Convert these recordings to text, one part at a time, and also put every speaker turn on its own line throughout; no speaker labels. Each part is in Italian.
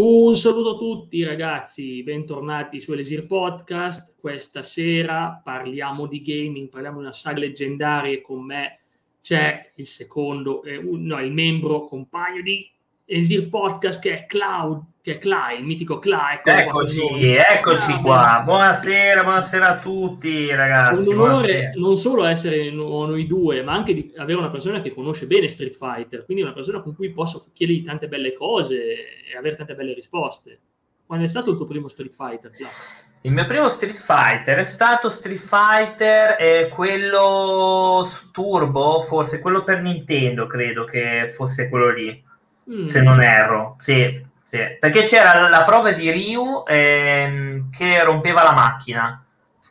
Un saluto a tutti ragazzi, bentornati su Elisir Podcast. Questa sera parliamo di gaming, parliamo di una saga leggendaria e con me c'è il secondo, eh, no, il membro compagno di Elisir Podcast che è Cloud, che è Cly, il mitico Cly.
Eccoci, eccoci ah, qua. Buonasera, buonasera a tutti ragazzi.
Un onore non solo essere noi due, ma anche di avere una persona che conosce bene Street Fighter, quindi una persona con cui posso chiedergli tante belle cose e avere tante belle risposte. Quando è stato il tuo primo Street Fighter? Cly?
Il mio primo Street Fighter è stato Street Fighter, eh, quello Turbo, forse quello per Nintendo, credo che fosse quello lì, mm. se non erro. Sì, sì, perché c'era la prova di Ryu ehm, che rompeva la macchina,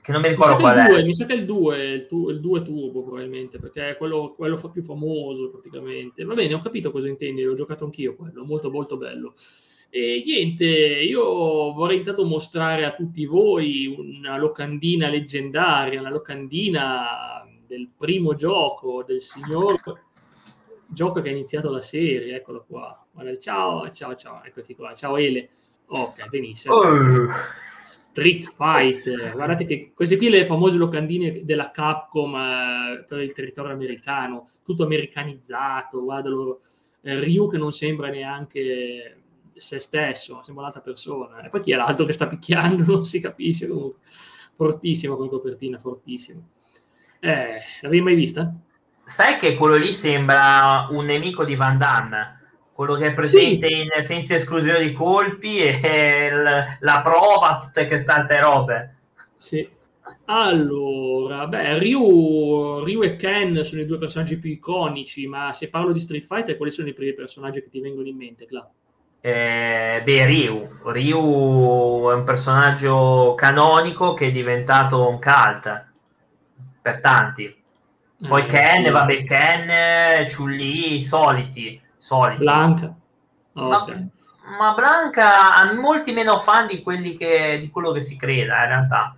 che non mi ricordo mi qual
è. mi sa che è il 2, il, tu, il 2 Turbo probabilmente, perché è quello, quello fa più famoso praticamente. Va bene, ho capito cosa intendi, l'ho giocato anch'io quello, molto molto bello. E niente, io vorrei intanto mostrare a tutti voi una locandina leggendaria, una locandina del primo gioco del signor gioco che ha iniziato la serie, eccolo qua. Guarda, ciao, ciao, ciao, eccoci qua. Ciao Ele. Ok, benissimo. Oh. Street Fighter. Guardate che queste qui le famose locandine della Capcom eh, per il territorio americano, tutto americanizzato, guarda loro. Eh, Ryu che non sembra neanche se stesso, sembra un'altra persona. E poi chi è l'altro che sta picchiando? Non si capisce comunque. Fortissima come copertina, fortissima. Eh, l'avevi mai vista?
Sai che quello lì sembra un nemico di Van Damme? Quello che è presente sì. in senza esclusione di colpi e l- la prova, tutte queste robe.
Sì. Allora, beh, Ryu, Ryu, e Ken sono i due personaggi più iconici, ma se parlo di Street Fighter, quali sono i primi personaggi che ti vengono in mente, Cla?
Eh, beh, Ryu. Ryu è un personaggio canonico che è diventato un cult per tanti. Poi eh, Ken, sì. vabbè, Ken, Chun-Li, i soliti, soliti.
Blanca.
Okay. Ma, ma, Blanca ha molti meno fan di, quelli che, di quello che si creda, in realtà.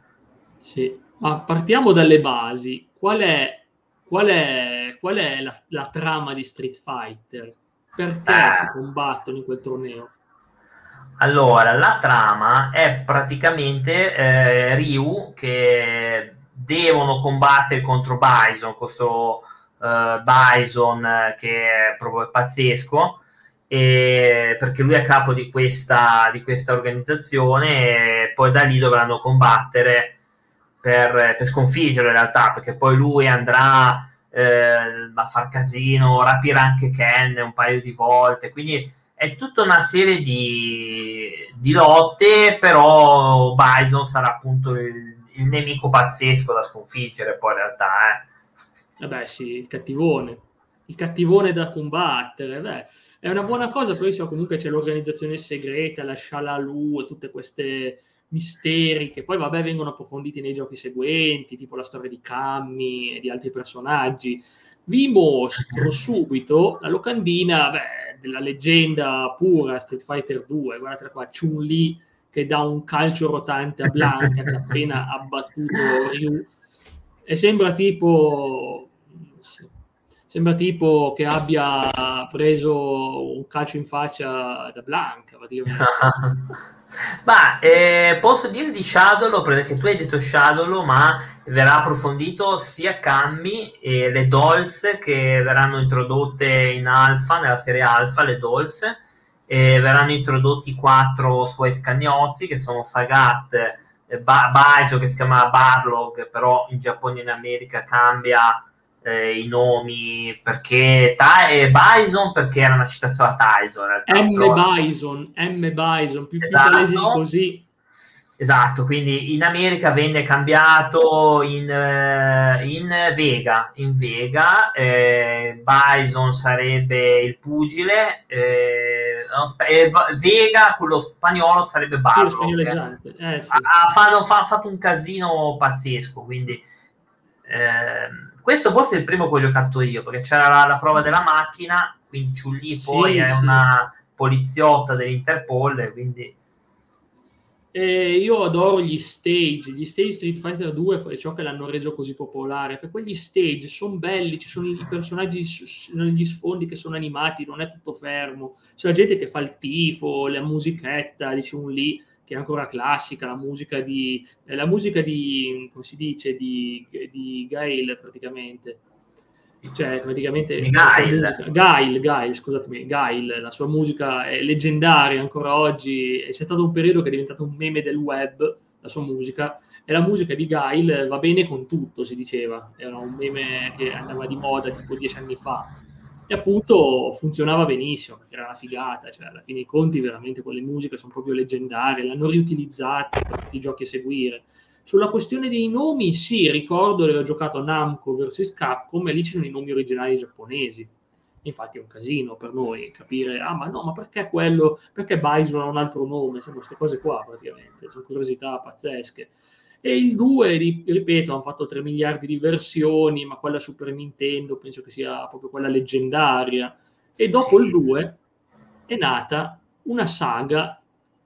Sì, ma partiamo dalle basi. Qual è, qual è, qual è la, la trama di Street Fighter? Perché eh. si combattono in quel torneo?
Allora, la trama è praticamente eh, Ryu che devono combattere contro Bison, questo uh, Bison eh, che è proprio pazzesco, e, perché lui è a capo di questa, di questa organizzazione e poi da lì dovranno combattere per, per sconfiggerlo in realtà, perché poi lui andrà eh, a far casino, rapirà anche Ken un paio di volte, quindi è tutta una serie di, di lotte, però Bison sarà appunto il il nemico pazzesco da sconfiggere poi in realtà. Eh.
Vabbè sì, il cattivone, il cattivone da combattere, beh, è una buona cosa, poi so, comunque c'è l'organizzazione segreta, la Shalalu e tutte queste misteri che poi vabbè vengono approfonditi nei giochi seguenti, tipo la storia di Cammi e di altri personaggi. Vi mostro subito la locandina beh, della leggenda pura Street Fighter 2, guardate qua, Chun-Li che dà un calcio rotante a Blanca che ha appena abbattuto Ryu. E sembra tipo sembra tipo che abbia preso un calcio in faccia da Blanca
ma eh, posso dire di Shadow perché tu hai detto Shadow ma verrà approfondito sia Cammi e le Dolls che verranno introdotte in Alpha nella serie Alpha le Dolls e verranno introdotti quattro suoi scagnozzi che sono Sagat, eh, ba- che si chiama Barlog, però in Giappone e in America cambia eh, i nomi perché Ta- eh, Bison perché era una citazione a Tyson.
M. Bison, M. Bison, più, esatto. più così.
Esatto, quindi in America venne cambiato in, uh, in Vega, in Vega eh, Bison sarebbe il pugile, eh, eh, Vega, quello spagnolo, sarebbe Barlock. Eh, sì. ha, fatto, ha, fatto, un casino pazzesco, quindi ehm, questo forse è il primo che ho giocato io, perché c'era la, la prova della macchina, quindi Ciulli poi sì, è sì. una poliziotta dell'Interpol, quindi
E io adoro gli stage, gli stage Street Fighter 2 è ciò che l'hanno reso così popolare, per quegli stage sono belli, ci sono i personaggi negli sfondi che sono animati, non è tutto fermo, c'è la gente che fa il tifo, la musichetta, un lì che è ancora classica, la musica di, la musica di come si dice, di, di Gail praticamente cioè praticamente
Gail.
Gail, Gail, scusatemi, Gail, la sua musica è leggendaria ancora oggi, c'è stato un periodo che è diventato un meme del web, la sua musica, e la musica di Gail va bene con tutto, si diceva, era un meme che andava di moda tipo dieci anni fa, e appunto funzionava benissimo, perché era una figata, cioè alla fine dei conti veramente quelle musiche sono proprio leggendarie, l'hanno riutilizzate per tutti i giochi a seguire, sulla questione dei nomi, sì, ricordo di aver giocato Namco vs Capcom e lì ci sono i nomi originali giapponesi. Infatti è un casino per noi capire, ah ma no, ma perché quello, perché Bison ha un altro nome? Sono queste cose qua praticamente, sono curiosità pazzesche. E il 2, ripeto, hanno fatto 3 miliardi di versioni, ma quella Super Nintendo penso che sia proprio quella leggendaria. E dopo sì. il 2 è nata una saga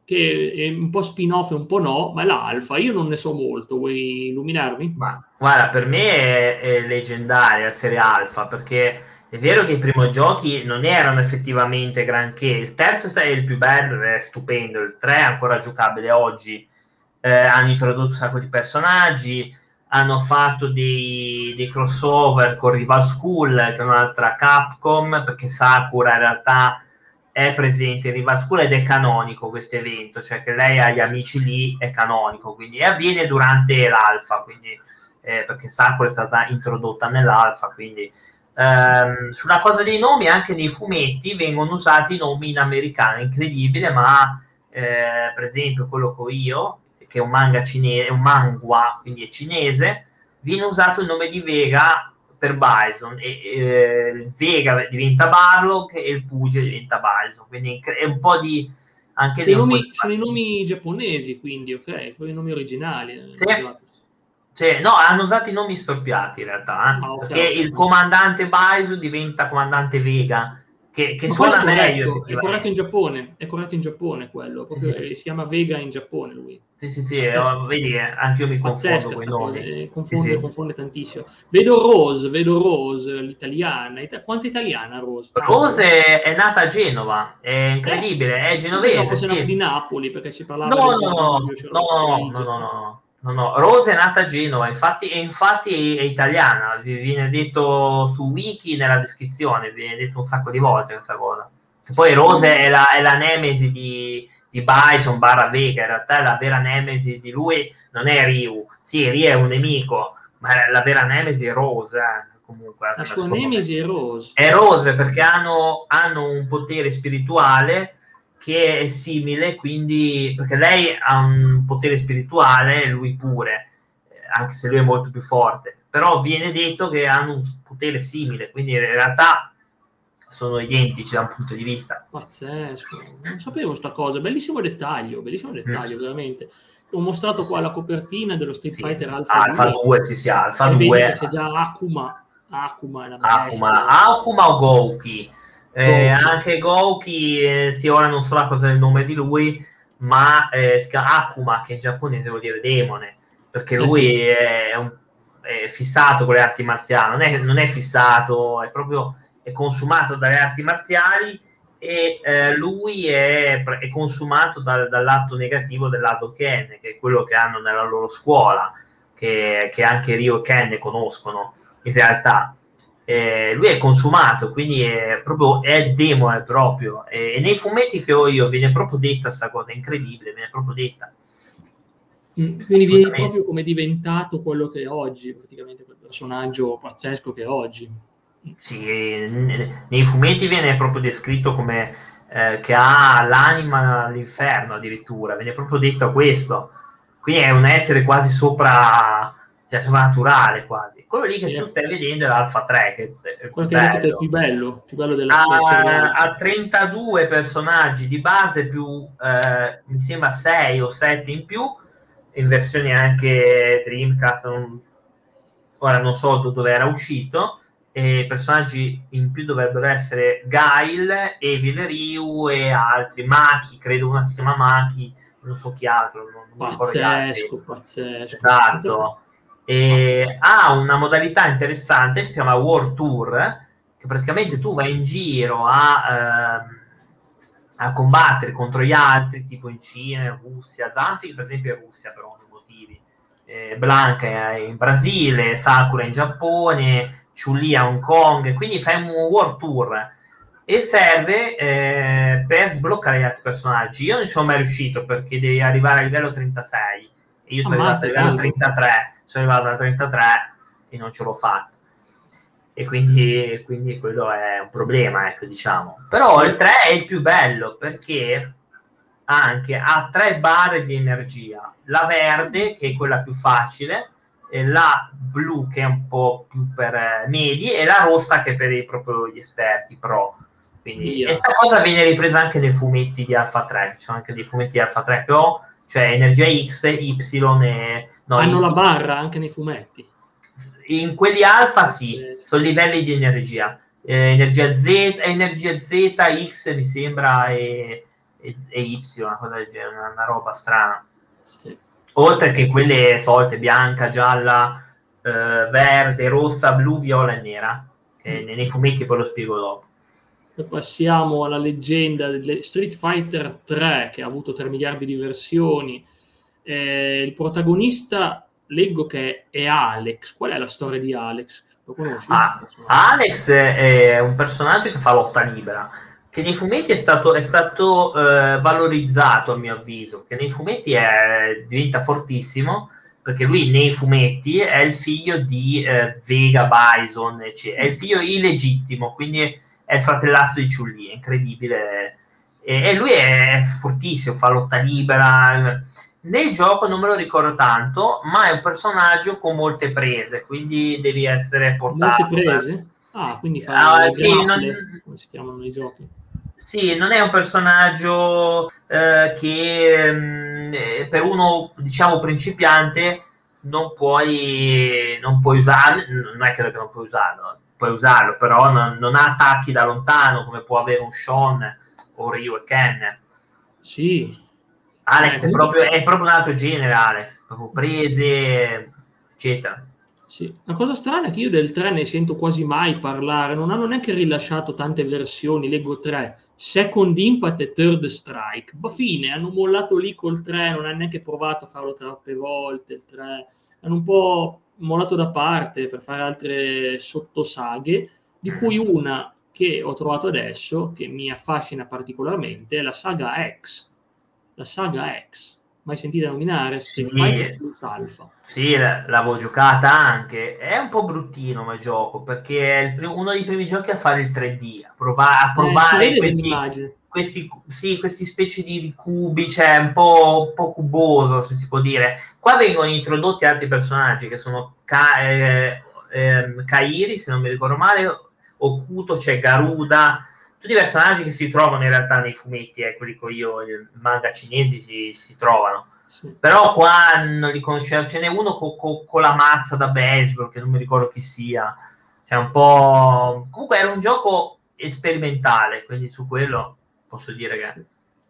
che è un po' spin-off e un po' no, ma è l'alfa. Io non ne so molto, vuoi illuminarmi?
Ma guarda, per me è, è leggendaria la serie alfa perché è vero che i primi giochi non erano effettivamente granché. Il terzo è il più bello, è stupendo. Il 3 è ancora giocabile oggi. Eh, hanno introdotto un sacco di personaggi, hanno fatto dei, dei crossover con Rival School, che è un'altra Capcom, perché Sakura in realtà è presente in Riva School ed è canonico questo evento, cioè che lei ha gli amici lì è canonico, quindi e avviene durante l'alfa, quindi, eh, perché Sakura è stata introdotta nell'alfa, quindi ehm, sulla cosa dei nomi anche nei fumetti vengono usati nomi in americano, incredibile, ma eh, per esempio quello che ho io, che è un manga cinese, un manga, quindi è cinese, viene usato il nome di Vega per Bison e eh, il Vega diventa Barlock e il Puge diventa Bison quindi è un po' di anche
sono, nomi, sono i nomi giapponesi quindi ok sono i nomi originali
sì. Sì, no, hanno usato i nomi storpiati in realtà, eh? ah, okay, perché okay. il comandante Bison diventa comandante Vega, che, che suona meglio.
È corretto in Giappone, è corretto in Giappone quello, proprio, sì, sì. si chiama Vega in Giappone lui.
Sì, sì, sì, oh, vedi, eh, anche io mi confondo con nomi.
Eh, confonde, sì, confonde tantissimo. Vedo Rose, vedo Rose, l'italiana. Ita- quanto italiana Rose?
Rose è, è, nata a Genova, è incredibile, eh? è genovese.
Pensavo fosse sì. di Napoli, perché si parlava
no, di no, no, no, no, no, no. No, no, Rose è nata a Genova, infatti, e infatti è italiana, viene detto su Wiki nella descrizione, viene detto un sacco di volte questa cosa. Poi Rose è la, è la nemesi di, di Bison barra Vega, in realtà la vera nemesi di lui non è Ryu, sì, Ryu è un nemico, ma la vera nemesi è Rose, eh, comunque.
La sua nemesi è Rose.
È Rose perché hanno, hanno un potere spirituale che è simile, quindi perché lei ha un potere spirituale, lui pure, eh, anche se lui è molto più forte, però viene detto che hanno un potere simile, quindi in realtà sono identici da un punto di vista.
Pazzesco, non sapevo sta cosa, bellissimo dettaglio, bellissimo dettaglio, mm. veramente. Ho mostrato qua la copertina dello Street sì. Fighter Alpha,
Alpha 2. 2. sì, sì, Alpha 2.
C'è già Akuma, Akuma,
Akuma, Akuma o Gouki? Eh, anche Gouki, eh, sì, ora non so la cosa del nome di lui, ma eh, Akuma, che in giapponese vuol dire demone, perché lui sì. è, un, è, fissato con le arti marziali, non è, non è fissato, è proprio è consumato dalle arti marziali e eh, lui è, è consumato dal, dal, lato negativo dell'Ado Ken, che è quello che hanno nella loro scuola, che, che anche Ryo e Ken conoscono in realtà eh, lui è consumato, quindi è proprio è demone proprio. E, e, nei fumetti che ho io viene proprio detta questa cosa, è incredibile, viene proprio detta.
Mm, quindi viene proprio come è diventato quello che è oggi, praticamente quel personaggio pazzesco che è oggi.
Sì, nei fumetti viene proprio descritto come eh, che ha l'anima all'inferno addirittura, viene proprio detto questo. Quindi è un essere quasi sopra, cioè soprannaturale quasi quello lì sì. che tu stai vedendo è l'Alpha 3, che
è quello che è il più bello, più bello della
ha, ha 32 personaggi di base più, eh, mi sembra 6 o 7 in più, in versioni anche Dreamcast, non, ora non so dove era uscito, e personaggi in più dovrebbero essere Gail, Evil Ryu e altri, Maki, credo una si chiama Maki, non so chi altro. Non,
pazzesco, pazzesco.
Esatto. E ha una modalità interessante che si chiama War Tour, che praticamente tu vai in giro a, eh, a combattere contro gli altri, tipo in Cina, in Russia, Zanfi per esempio in Russia per ovvi motivi, eh, Blanca in Brasile, Sakura in Giappone, Chun-Li a Hong Kong, quindi fai un War Tour. E serve eh, per sbloccare gli altri personaggi. Io non ci sono mai riuscito perché devi arrivare a livello 36 e io sono Ammazza, arrivato a livello 33, sono arrivato a 33 e non ce l'ho fatto. E quindi, quindi quello è un problema, ecco, diciamo. Però il 3 è il più bello perché anche ha tre barre di energia. La verde, che è quella più facile, la blu che è un po' più per eh, medi e la rossa che è per i, proprio gli esperti pro. Quindi, questa cosa viene ripresa anche nei fumetti di Alpha 3, ci sono anche dei fumetti di Alpha 3 che ho, cioè energia X, Y e...
No, Hanno la barra anche nei fumetti.
In quelli alfa sì, sono livelli di energia. Eh, energia Z, energia Z, X mi sembra e, e, e Y, una cosa del genere, una, una roba strana. Sì. Oltre che quelle solite, bianca, gialla, eh, verde, rossa, blu, viola e nera. Mm. nei fumetti poi lo spiego dopo
passiamo alla leggenda di Street Fighter 3 che ha avuto 3 miliardi di versioni. Eh, il protagonista leggo che è Alex. Qual è la storia di Alex? Lo conosci?
Ah, Alex è un personaggio che fa lotta libera. Che nei fumetti è stato, è stato eh, valorizzato a mio avviso, che nei fumetti è, diventa fortissimo perché lui nei fumetti è il figlio di eh, Vega Bison, è il figlio illegittimo, quindi è il fratellastro di Ciulli, è incredibile. E, e, lui è fortissimo, fa lotta libera. Nel gioco non me lo ricordo tanto, ma è un personaggio con molte prese, quindi devi essere portato.
Molte prese? Ah, quindi fa uh, sì, non... come si chiamano i giochi?
Sì, non è un personaggio eh, che mh, mm, eh, per uno, diciamo, principiante non puoi, non puoi usare, non è che non puoi usarlo, puoi usarlo, però non, non, ha attacchi da lontano come può avere un Sean o Ryu e Ken.
Sì.
Alex eh, è, proprio, è, proprio, un altro genere, Alex, proprio prese, eccetera.
Sì. La cosa strana è che io del 3 ne sento quasi mai parlare, non hanno neanche rilasciato tante versioni, leggo 3, Second Impact e Third Strike. Ma fine, hanno mollato lì col 3, non hanno neanche provato a farlo troppe volte, il 3. Hanno un po' mollato da parte per fare altre sottosaghe, di cui una che ho trovato adesso, che mi affascina particolarmente, è la saga X. La saga X. Mai sentita nominare? Street sì, Fighter plus Alpha.
Sì, l'avevo giocata anche. È un po' bruttino come gioco, perché è il, uno dei primi giochi a fare il 3D, a, prova- a eh, provare eh, questi, questi, sì, questi specie di, cubi, cioè un po', un po', cuboso, se si può dire. Qua vengono introdotti altri personaggi che sono Ka- eh, eh, Kairi, se non mi ricordo male, Okuto, c'è cioè Garuda, tutti i personaggi che si trovano in realtà nei fumetti, eh, quelli che io, i manga cinesi, si, si trovano. Sì. Però qua non li conoscevo, ce n'è uno con co- co la mazza da baseball, che non mi ricordo chi sia. Cioè un po'... Comunque era un gioco sperimentale, quindi su quello posso dire che... Sì.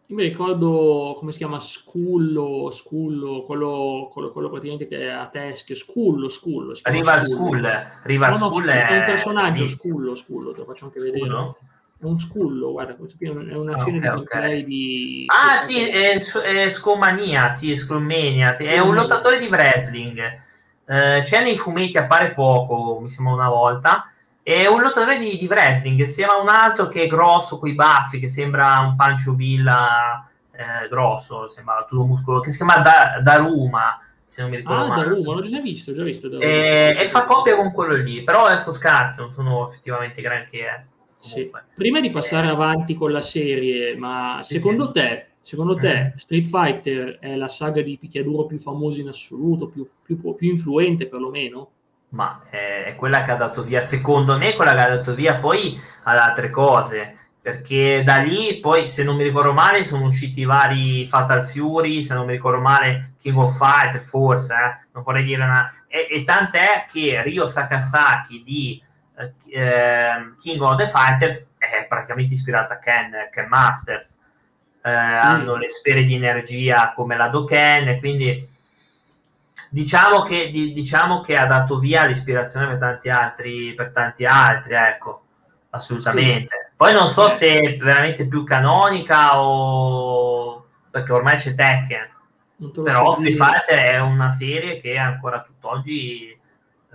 Io mi ricordo come si chiama Scullo, Scullo, quello, quello, quello praticamente che è a teschio, Scullo, Scullo.
Riva Skull, Riva no, no, è
un personaggio, Scullo, Scullo, te lo faccio anche vedere. Scullo? È un Scullo, guarda, è una scena okay, di okay. di...
Ah sì, è, è Scomania, sì, Scomania, sì. è un lottatore di wrestling. Eh, c'è nei fumetti, appare poco, mi sembra una volta, è un lottatore di, di wrestling, sembra un altro che è grosso, con i baffi, che sembra un Pancio Villa eh, grosso, sembra tutto muscolo, che si chiama da, Daruma, se non mi ricordo
Ah, male. Daruma, l'ho già visto, già visto.
E, eh, e, fa coppia con quello lì, però adesso scarsi, non sono effettivamente granché. Eh.
Sì. Prima di passare avanti con la serie, ma secondo te, secondo te mm. Street Fighter è la saga di picchiaduro più famosa in assoluto, più, più, più influente perlomeno?
ma è quella che ha dato via, secondo me, quella che ha dato via poi ad altre cose. Perché da lì poi, se non mi ricordo male, sono usciti i vari Fatal Fury, se non mi ricordo male, King of Fight, forse, eh? non vorrei dire una... E, e tant'è che Ryo Sakasaki di eh, King of the Fighters è praticamente ispirato a Ken, Ken Masters. eh, hanno le sfere di energia come la Doken, quindi diciamo che, di, diciamo che ha dato via l'ispirazione per tanti altri, per tanti altri ecco, assolutamente. Sì. Poi non so eh. se è veramente più canonica o perché ormai c'è Tekken, però so Street Fighter è una serie che ancora tutt'oggi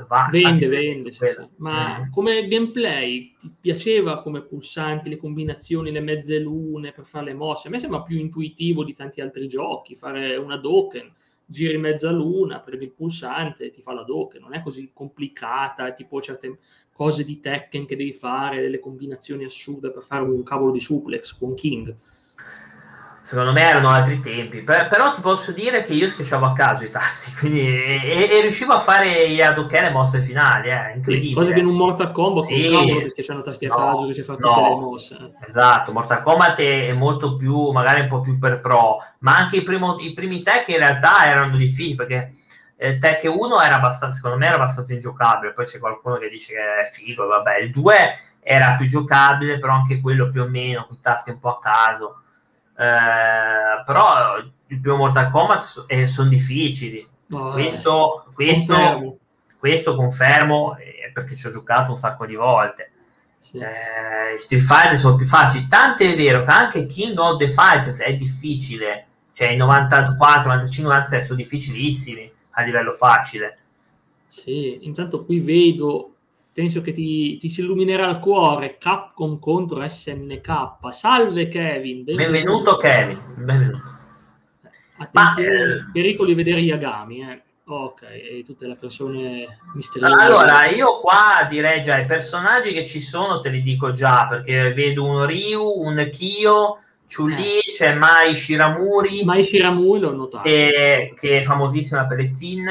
va. Vende, vende, sì, sì. ma mm. come gameplay ti piaceva come pulsanti, le combinazioni, le mezze lune per fare le mosse? A me sembra più intuitivo di tanti altri giochi, fare una Doken giri mezza luna, prendi il pulsante e ti fa la Doken, non è così complicata, tipo certe cose di Tekken che devi fare, delle combinazioni assurde per fare un cavolo di suplex con King
secondo me erano altri tempi, per, però ti posso dire che io schiacciavo a caso i tasti, quindi, e, e riuscivo a fare gli Hadouken e mosse finali, eh, incredibile.
Cosa che in un Mortal Kombat sì. che schiacciano tasti no, a caso che ci fa no, tutte le mosse.
Eh. Esatto, Mortal Kombat è, molto più, magari un po' più per pro, ma anche i, primo, i primi tech in realtà erano difficili, perché eh, Tech 1 era abbastanza, secondo me era abbastanza ingiocabile, poi c'è qualcuno che dice che è figo, vabbè, il 2 era più giocabile, però anche quello più o meno, con i tasti un po' a caso eh, però il primo Mortal Kombat eh, sono difficili. Oh, questo, questo, confermo. questo confermo eh, perché ci ho giocato un sacco di volte. Sì. Eh, Street Fighter sono più facili. Tanto è vero che anche King of the Fighters è difficile, cioè i 94, 95, 96 sono difficilissimi a livello facile.
Sì, intanto qui vedo penso che ti, ti, si illuminerà il cuore. Capcom contro SNK. Salve Kevin.
Benvenuto, benvenuto Kevin. Benvenuto.
Attenzione, Ma, eh... pericoli vedere Yagami. Eh. Ok, e tutte le persone misteriose.
Allora, io qua direi già i personaggi che ci sono, te li dico già, perché vedo un Ryu, un Kyo, Chun-Li, eh. c'è Mai Shiramuri.
Mai Shiramuri l'ho notato.
Che, che è famosissima per le Zin.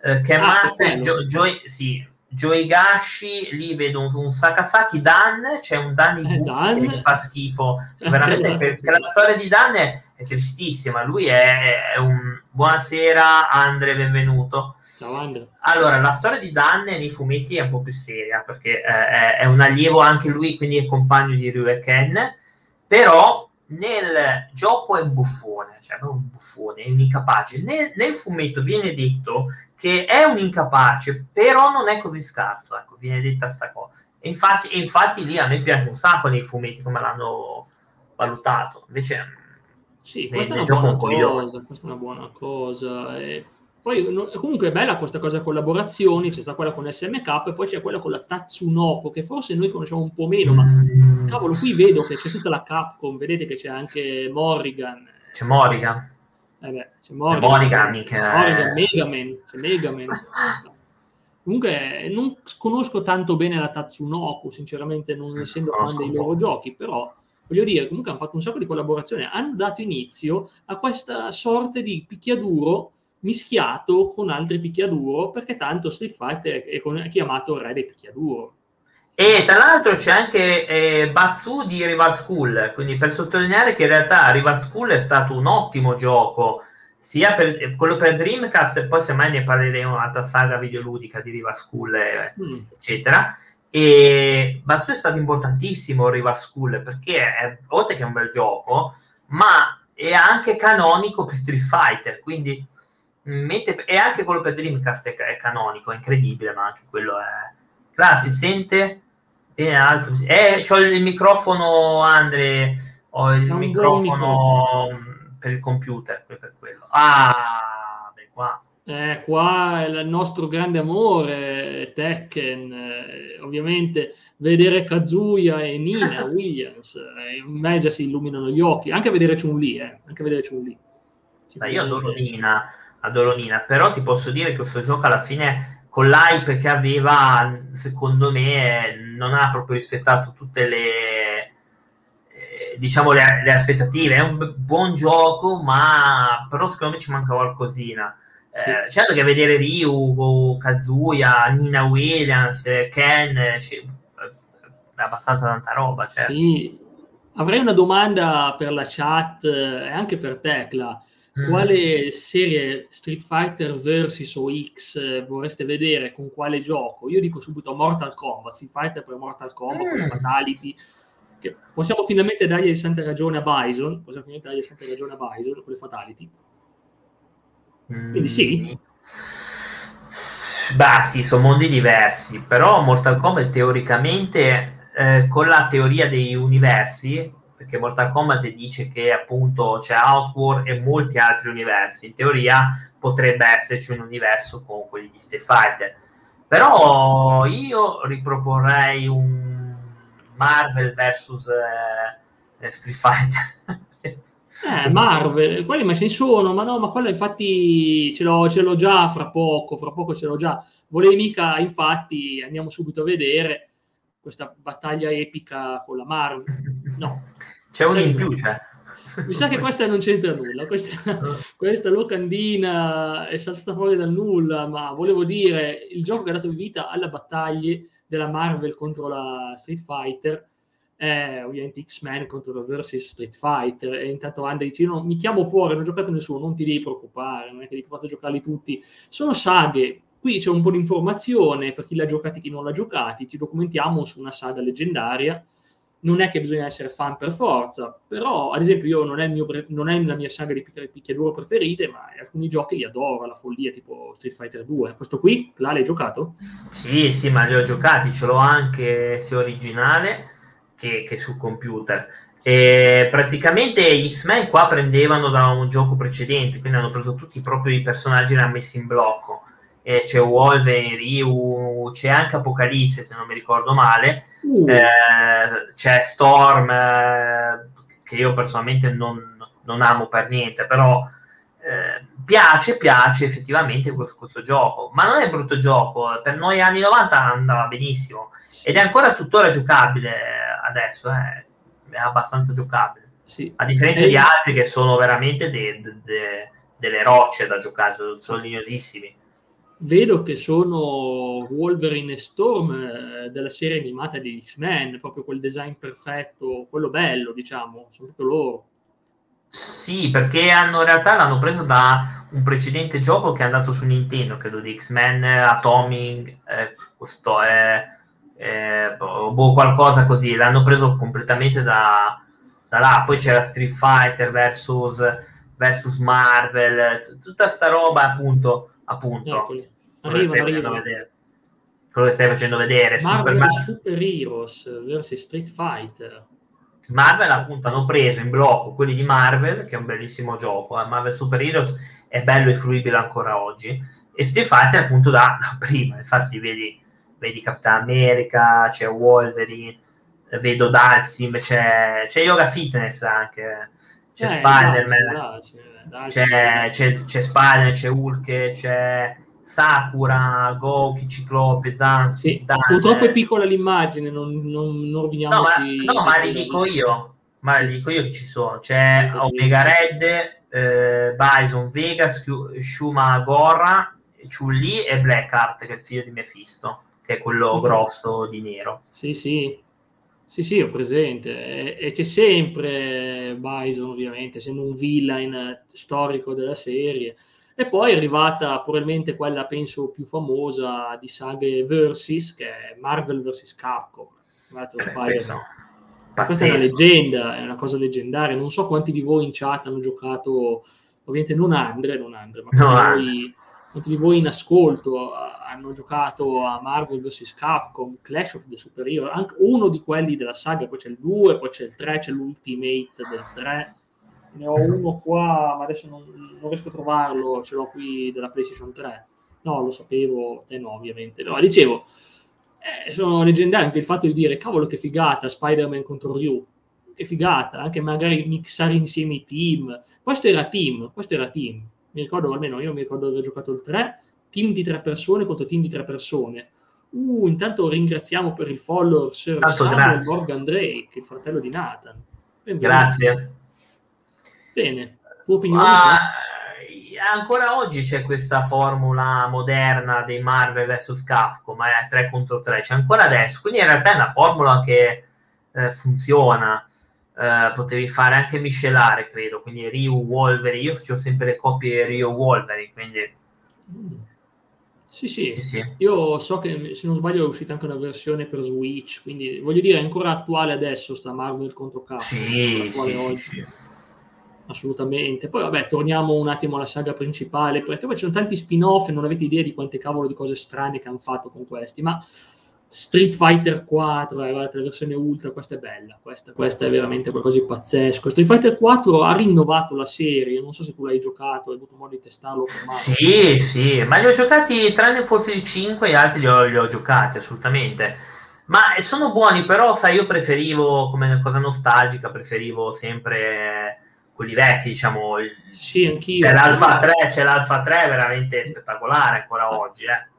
Eh, che ah, Master, jo, jo, sì, Joigashi, lì vedo un, un Sakasaki Dan, c'è un Dan eh, Dan. che fa schifo, veramente perché la storia di Dan è, è tristissima, lui è, è, un buonasera Andre, benvenuto.
Ciao Andre.
Allora, la storia di Dan nei fumetti è un po' più seria, perché eh, è, è, un allievo anche lui, quindi è compagno di Ryu e Ken, però nel gioco è un buffone, cioè non un buffone, è un incapace. Nel, nel, fumetto viene detto che è un incapace, però non è così scarso, ecco, viene detta sta cosa. E infatti, e infatti lì a me piace un sacco nei fumetti come l'hanno valutato, invece
sì, questa, nel, è una buona cosa, questa è una buona cosa. Poi comunque è bella questa cosa collaborazioni, c'è stata quella con SMK e poi c'è quella con la Tatsunoko che forse noi conosciamo un po' meno, ma cavolo, qui vedo che c'è tutta la Capcom, vedete che c'è anche Morrigan.
C'è Morrigan.
Eh beh, c'è Morrigan.
Morrigan,
Megaman, c'è Megaman. Comunque non conosco tanto bene la Tatsunoko, sinceramente non essendo fan dei loro giochi, però voglio dire, comunque hanno fatto un sacco di collaborazioni, hanno dato inizio a questa sorta di picchiaduro mischiato con altri picchiaduro, perché tanto Street Fighter è chiamato re dei picchiaduro.
E tra l'altro c'è anche eh, Batsu di Rival School, quindi per sottolineare che in realtà Rival School è stato un ottimo gioco, sia per eh, quello per Dreamcast, e poi semmai ne parleremo un'altra saga videoludica di Rival School, eh, mm. eccetera. E Batsu è stato importantissimo Rival School perché è, oltre che è un bel gioco, ma è anche canonico per Street Fighter, quindi mette, e anche quello per Dreamcast è, è, canonico, è incredibile, ma anche quello è... Là si sente... E altro, eh, ho il microfono, Andre, ho il microfono per il computer, per quello. Ah, beh, qua.
Eh, qua è il nostro grande amore, Tekken, eh, ovviamente vedere Kazuya e Nina Williams, eh, in me già si illuminano gli occhi, anche vedere Chun-Li, eh, anche vedere Chun-Li.
io adoro Nina, a Dolonina, però ti posso dire che questo gioco alla fine con l'hype che aveva, secondo me, non ha proprio rispettato tutte le eh, diciamo le, le, aspettative. È un buon gioco, ma però secondo me ci manca qualcosina. Sì. Eh, certo che vedere Ryu, Kazuya, Nina Williams, Ken, cioè, è abbastanza tanta roba. Certo.
Sì, avrei una domanda per la chat e anche per Tecla. Mm. Quale serie Street Fighter vs o X vorreste vedere? Con quale gioco? Io dico subito Mortal Kombat, Street Fighter per Mortal Kombat, mm. con Fatality. che possiamo finalmente dargli santa ragione a Bison, possiamo finalmente dargli santa ragione a Bison con le fatality. Quindi sì.
Mm. Beh, sì, sono mondi diversi, però Mortal Kombat teoricamente eh, con la teoria dei universi, perché Mortal Kombat dice che appunto c'è Outward e molti altri universi, in teoria potrebbe esserci un universo con quelli di Street Fighter. Però io riproporrei un Marvel vs eh, Street Fighter.
Eh, Marvel, quelli ma ce ne sono, ma no, ma quello infatti ce l'ho, ce l'ho già fra poco, fra poco ce l'ho già. Volevi mica, infatti, andiamo subito a vedere questa battaglia epica con la Marvel. No.
C'è un in più, cioè.
Mi sa che questa non c'entra nulla, questa, questa locandina è saltata fuori dal nulla, ma volevo dire, il gioco che ha dato vita alle battaglie della Marvel contro la Street Fighter è ovviamente X-Men contro la versus Street Fighter. E intanto Andre dice no, mi chiamo fuori, non ho giocato nessuno, non ti devi preoccupare, non è che devi forza giocarli tutti, sono saghe, qui c'è un po' di informazione per chi l'ha giocati e chi non l'ha giocati, ci documentiamo su una saga leggendaria, non è che bisogna essere fan per forza, però ad esempio io non è, mio, non è la mia saga di picchiaduro preferite, ma alcuni giochi li adoro, la follia tipo Street Fighter 2. Questo qui, l'hai giocato?
Sì, sì, ma li ho giocati, ce l'ho anche sia originale che, che sul computer. E praticamente gli X-Men qua prendevano da un gioco precedente, quindi hanno preso tutti proprio i personaggi e li hanno messi in blocco. E c'è Wolverine, Ryu, c'è anche Apocalisse se non mi ricordo male, uh. eh, c'è Storm eh, che io personalmente non, non, amo per niente, però eh, piace, piace effettivamente questo, questo, gioco, ma non è brutto gioco, per noi anni 90 andava benissimo ed è ancora tuttora giocabile adesso, eh, è abbastanza giocabile. Sì. A differenza e... di altri che sono veramente de, de, de, delle rocce da giocare, sono, sono lignosissimi.
Vedo che sono Wolverine e Storm eh, della serie animata di X-Men, proprio quel design perfetto, quello bello, diciamo, sono proprio loro.
Sì, perché hanno, in realtà l'hanno preso da un precedente gioco che è andato su Nintendo, credo di X-Men Atomic, eh, questo è eh, boh, qualcosa così, l'hanno preso completamente da, da là. Poi c'era Street Fighter versus, versus Marvel, tutta sta roba appunto, appunto.
Eccoli. Arriva, arriva.
Quello che stai facendo vedere.
Marvel Super, Super Heroes versus Street Fighter.
Marvel appunto hanno preso in blocco quelli di Marvel, che è un bellissimo gioco, eh? Marvel Super Heroes è bello e fruibile ancora oggi, e Street Fighter appunto da, da prima, infatti vedi vedi Capitan America, c'è Wolverine, vedo Dalsim, c'è, c'è Yoga Fitness anche, c'è eh, Spider-Man, c'è, c'è, c'è Spider, c'è Hulk, c'è Sakura, Goki, Ciclope, Zanzi.
Sì, purtroppo è piccola l'immagine, non, non, non roviniamoci.
No, ma, no, ma li dico io, ma li dico io che ci sono. C'è Omega Red, eh, Bison, Vegas, Shuma Gorra, Chun-Li e Blackheart, che è il figlio di Mephisto che è quello mm-hmm. grosso di nero.
Sì, sì, sì, sì, ho presente. E, e c'è sempre Bison, ovviamente, essendo un villain storico della serie. E poi è arrivata probabilmente quella, penso, più famosa di saghe Versus, che è Marvel vs. Capcom. Eh, Questa è una leggenda, è una cosa leggendaria. Non so quanti di voi in chat hanno giocato, ovviamente non Andre, non Andre, ma no, voi, quanti di voi in ascolto hanno giocato a Marvel vs. Capcom, Clash of the Super Hero, anche uno di quelli della saga, poi c'è il 2, poi c'è il 3, c'è l'Ultimate del 3. Ne ho uno qua, ma adesso non, non riesco a trovarlo, ce l'ho qui della PlayStation 3. No, lo sapevo, te no, ovviamente. No, dicevo, eh, sono leggendari anche il fatto di dire, cavolo che figata, Spider-Man contro Ryu. Che figata, anche magari mixare insieme i team. Questo era team, questo era team. Mi ricordo, almeno io mi ricordo di aver giocato il 3 team di tre persone contro team di tre persone. Uh, intanto ringraziamo per il follow Sir Samuel. Morgan Drake, il fratello di Nathan.
Benvenuto. Grazie.
Bene, tua opinione?
Ah, ancora oggi c'è questa formula moderna dei Marvel vs Capcom, è eh, 3 contro 3, c'è ancora adesso, quindi in realtà è una formula che eh, funziona. Uh, potevi fare anche miscelare, credo. Quindi Ryu Wolverine. Io facevo sempre le coppie Ryu Wolverine, quindi mm.
Sì, sì, sì, sì, io so che se non sbaglio è uscita anche una versione per Switch, quindi voglio dire è ancora attuale adesso sta Marvel contro Capcom.
Sì, sì, sì, sì,
Assolutamente. Poi vabbè, torniamo un attimo alla saga principale, perché poi ci sono tanti spin-off e non avete idea di quante cavolo di cose strane che hanno fatto con questi, ma Street Fighter 4, eh, la versione Ultra, questa è bella, questa, questa, è veramente qualcosa di pazzesco. Street Fighter 4 ha rinnovato la serie, non so se tu l'hai giocato, hai avuto modo di testarlo.
Sì, sì, ma li ho giocati, tranne forse i 5, gli altri li ho, li ho giocati assolutamente. Ma sono buoni, però sai, io preferivo, come cosa nostalgica, preferivo sempre quelli vecchi, diciamo.
Sì, anch'io.
C'è l'Alfa 3, c'è l'Alfa 3 veramente spettacolare ancora oggi, eh.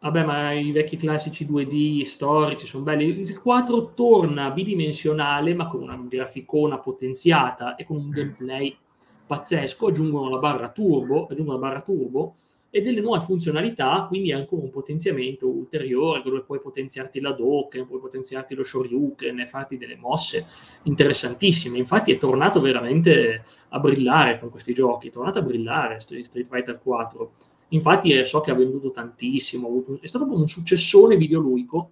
Vabbè, ma i vecchi classici 2D storici sono belli. Il 4 torna bidimensionale, ma con una graficona potenziata e con un gameplay pazzesco. Aggiungono la barra turbo, aggiungono la barra turbo e delle nuove funzionalità, quindi ancora un potenziamento ulteriore, dove puoi potenziarti la dock, puoi potenziarti lo shoryuken e farti delle mosse interessantissime. Infatti è tornato veramente a brillare con questi giochi, è tornato a brillare Street Fighter 4 Infatti eh, so che ha venduto tantissimo, è stato un successone videoluico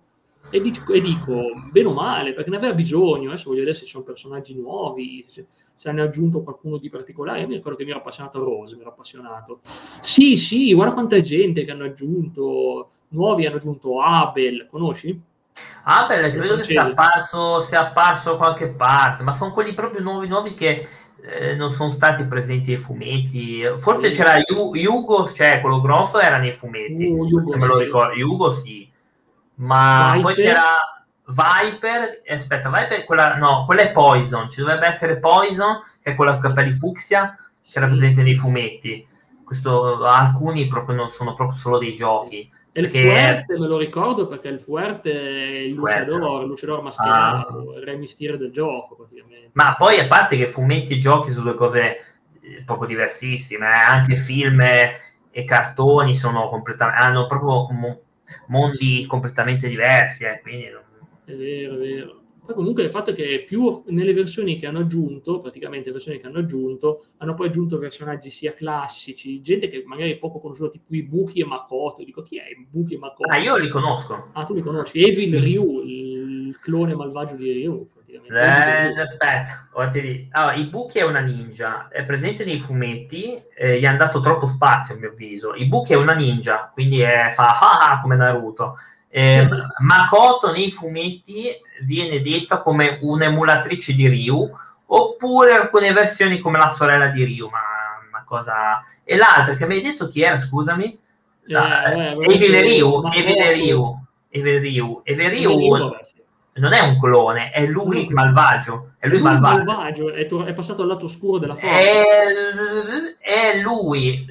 e dico, e dico, bene o male, perché ne aveva bisogno, adesso voglio vedere se ci sono personaggi nuovi, se, se hanno aggiunto qualcuno di particolare, io mi ricordo che mi ero appassionato a Rose, mi ero appassionato. Sì, sì, guarda quanta gente che hanno aggiunto, nuovi hanno aggiunto Abel, conosci?
Abel credo che sia apparso, sia apparso da qualche parte, ma sono quelli proprio nuovi, nuovi che eh, non sono stati presenti nei fumetti. Forse sì. c'era Yugo, cioè quello grosso era nei fumetti. Uh, Yugo, me lo ricordo. Yugo sì. Ma Viper. poi c'era Viper. Aspetta, Viper quella, no, quella è Poison. Ci dovrebbe essere Poison, che è quella a capelli fucsia, che era presente nei fumetti. Questo, alcuni proprio non sono proprio solo dei giochi.
E il Fuerte me lo ricordo perché il Fuerte è il lucidor, il lucidor mascherato, ah. il re mistero del gioco praticamente.
Ma poi a parte che fumetti e giochi sono due cose eh, proprio diversissime, eh? anche film e cartoni sono completamente, hanno proprio mondi completamente diversi, eh? quindi...
È vero, è vero. Poi comunque il fatto è che più nelle versioni che hanno aggiunto, praticamente versioni che hanno aggiunto, hanno poi aggiunto personaggi sia classici, gente che magari è poco conosciuta, tipo i Buki e Makoto. Dico, chi è Buki e Makoto?
Ah, io li conosco.
Ah, tu li conosci? Evil Ryu, il clone malvagio di Ryu.
Eh, aspetta, allora, i Buki è una ninja, è presente nei fumetti, eh, gli hanno dato troppo spazio a mio avviso. I Buki è una ninja, quindi è, fa ah, ah come Naruto eh, Makoto nei fumetti viene detta come un'emulatrice di Ryu, oppure alcune versioni come la sorella di Ryu, ma una cosa... E l'altra che mi hai detto chi era, scusami? La... Eh, eh, Evil Ryu, Evil Ryu, Evil Ryu, Evil Ryu non è un clone, è lui malvagio. È lui, lui malvagio. malvagio.
È, to- è, passato al lato oscuro della forza.
È, è lui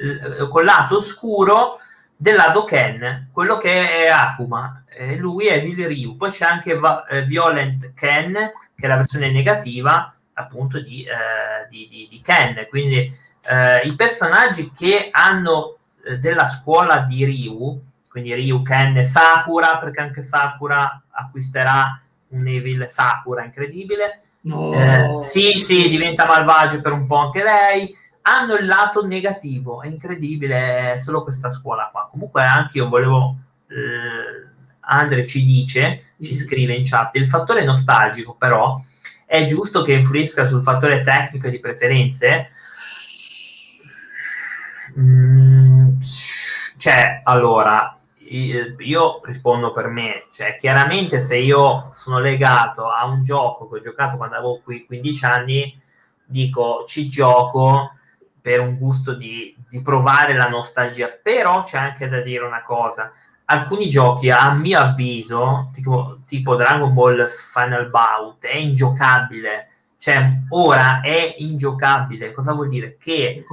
col lato oscuro dell'Ado Ken, quello che è Akuma, eh, lui è Will Ryu. Poi c'è anche Va- eh, Violent Ken, che è la versione negativa appunto di, eh, di, di, di Ken. Quindi eh, i personaggi che hanno eh, della scuola di Ryu, quindi Ryu, Ken e Sakura, perché anche Sakura acquisterà un Evil Sakura incredibile. No. Eh, sì, sì, diventa malvagio per un po' anche lei hanno il lato negativo, è incredibile solo questa scuola qua. Comunque anche io volevo, eh, Andre ci dice, ci mm. scrive in chat, il fattore nostalgico però è giusto che influisca sul fattore tecnico di preferenze? Mm, cioè, allora, io rispondo per me, cioè chiaramente se io sono legato a un gioco che ho giocato quando avevo 15 anni, dico ci gioco per un gusto di, di provare la nostalgia, però c'è anche da dire una cosa, alcuni giochi a mio avviso, tipo, tipo Dragon Ball Final Bout, è ingiocabile, cioè ora è ingiocabile, cosa vuol dire? Che,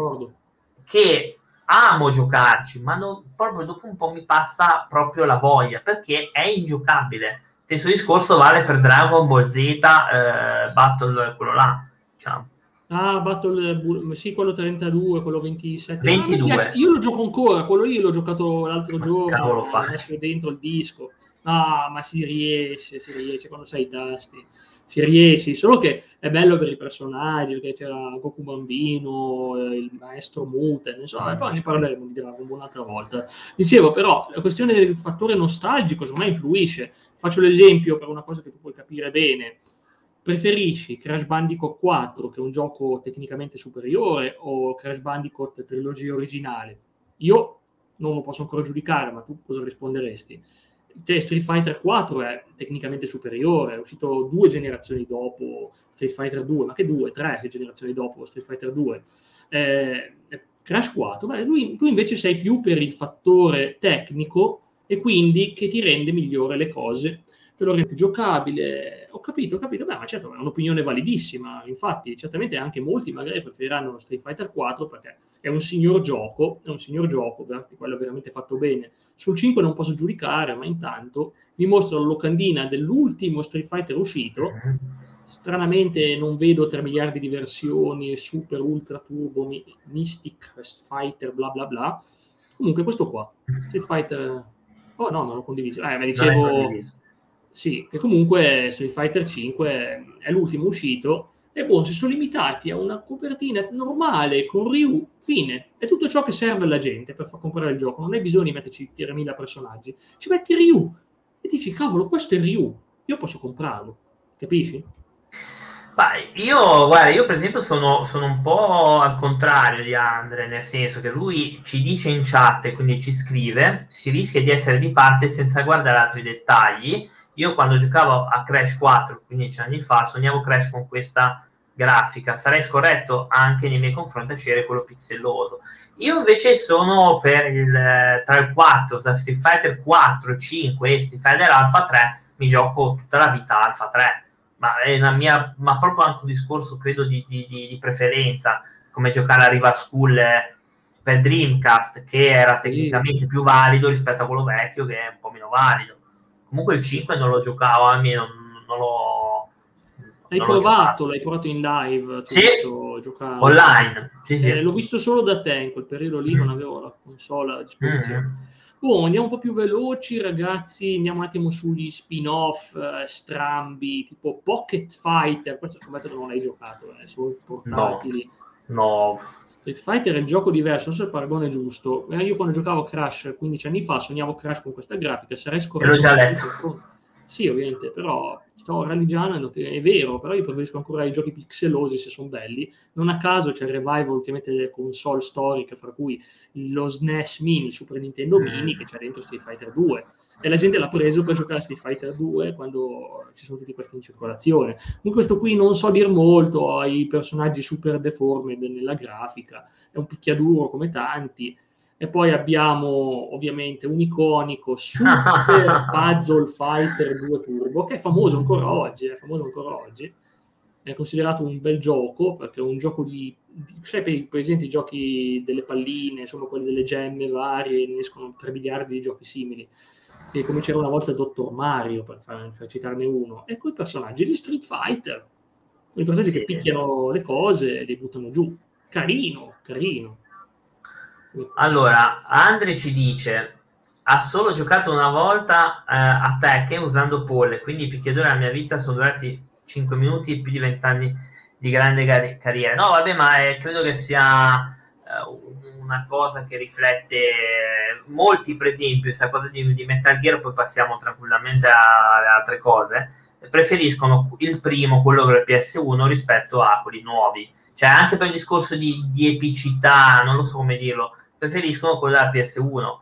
che amo giocarci, ma non, proprio dopo un po' mi passa proprio la voglia, perché è ingiocabile. Stesso discorso vale per Dragon Ball Z eh, Battle, quello là, diciamo.
Ah, Battle, sì, quello 32, quello 27.
22.
io lo gioco ancora, quello io l'ho giocato l'altro giorno.
Cavolo fa.
Adesso dentro il disco. Ah, ma si riesce, si riesce quando sai i tasti. Si riesce, solo che è bello per i personaggi, perché c'era Goku Bambino, eh, il maestro Muten, insomma, poi ne parleremo di Dragon Ball un'altra volta. Dicevo, però, la questione del fattore nostalgico, secondo me, influisce. Faccio l'esempio per una cosa che tu puoi capire bene Preferisci Crash Bandicoot 4, che è un gioco tecnicamente superiore, o Crash Bandicoot trilogia originale? Io non lo posso ancora giudicare, ma tu cosa risponderesti? Te Street Fighter 4 è tecnicamente superiore, è uscito due generazioni dopo Street Fighter 2, ma che due, tre generazioni dopo Street Fighter 2. Eh, Crash 4, beh, lui, tu invece sei più per il fattore tecnico e quindi che ti rende migliore le cose te lo rende più giocabile. Ho capito, ho capito, beh, ma certo è un'opinione validissima. Infatti, certamente anche molti magari preferiranno Street Fighter 4 perché è un signor gioco, è un signor gioco, quello veramente fatto bene. Sul 5 non posso giudicare, ma intanto vi mostro la locandina dell'ultimo Street Fighter uscito. Stranamente non vedo 3 miliardi di versioni, super, ultra, turbo, mystic, fighter, bla bla bla. Comunque questo qua, Street Fighter... Oh no, non l'ho condiviso. Eh, ma dicevo... Sì, che comunque Street Fighter 5 è l'ultimo uscito e buon, si sono limitati a una copertina normale con Ryu, fine. È tutto ciò che serve alla gente per far comprare il gioco. Non hai bisogno di metterci 3.000 personaggi. Ci metti Ryu e dici, cavolo, questo è Ryu. Io posso comprarlo. Capisci?
Ma io, guarda, io per esempio sono, sono, un po' al contrario di Andre, nel senso che lui ci dice in chat, quindi ci scrive, si rischia di essere di parte senza guardare altri dettagli io quando giocavo a Crash 4, 15 anni fa, sognavo Crash con questa grafica. Sarei scorretto anche nei miei confronti a scegliere quello pixelloso. Io invece sono per il tra il 4, tra Street Fighter 4, 5 e Street Fighter Alpha 3, mi gioco tutta la vita Alpha 3. Ma è una mia, ma proprio anche un discorso, credo, di, di, di preferenza, come giocare a Riva School eh, per Dreamcast, che era tecnicamente più valido rispetto a quello vecchio, che è un po' meno valido. Comunque il 5 non lo giocavo, almeno non, l'ho...
L'hai non provato, l'hai provato in live?
Sì, giocare. online. Sì, sì.
Eh, l'ho visto solo da te, in quel periodo lì mm. non avevo la console a disposizione. Mm. Boh, andiamo un po' più veloci, ragazzi. Andiamo un attimo sugli spin-off eh, strambi, tipo Pocket Fighter. Questo scommetto che non l'hai giocato, eh, sono portatili.
No. No.
Street Fighter è un gioco diverso, non so se il paragone è giusto. Eh, io quando giocavo Crash 15 anni fa sognavo Crash con questa grafica, sarei scorretto.
L'ho già letto.
Sì, ovviamente, però sto ralligiando che è vero, però io preferisco ancora i giochi pixelosi se sono belli. Non a caso c'è il revival ultimamente delle console storiche, fra cui lo SNES Mini, Super Nintendo Mini, che c'è dentro Street Fighter 2 e la gente l'ha preso per giocare a Street Fighter 2 quando ci sono tutti questi in circolazione. Con questo qui non so dir molto, ha i personaggi super deformed nella grafica, è un picchiaduro come tanti. E poi abbiamo ovviamente un iconico Super Puzzle Fighter 2 Turbo, che è famoso ancora oggi, è famoso ancora oggi. È considerato un bel gioco perché è un gioco di, di sai, per, per esempio i giochi delle palline, insomma quelli delle gemme varie, ne escono 3 miliardi di giochi simili che come c'era una volta il Dottor Mario, per, far, per citarne uno, e quei personaggi di Street Fighter, quei personaggi sì. che picchiano le cose e li buttano giù. Carino, carino.
Allora, Andre ci dice, ha solo giocato una volta eh, a Tekken usando Paul, quindi i picchiadori della mia vita sono durati 5 minuti e più di 20 anni di grande car- carriera. No, vabbè, ma eh, credo che sia eh, una cosa che riflette molti, per esempio, questa cosa di, di Metal Gear, poi passiamo tranquillamente alle altre cose, preferiscono il primo, quello del PS1, rispetto a quelli nuovi. Cioè, anche per il discorso di, di epicità, non lo so come dirlo, preferiscono quello della PS1.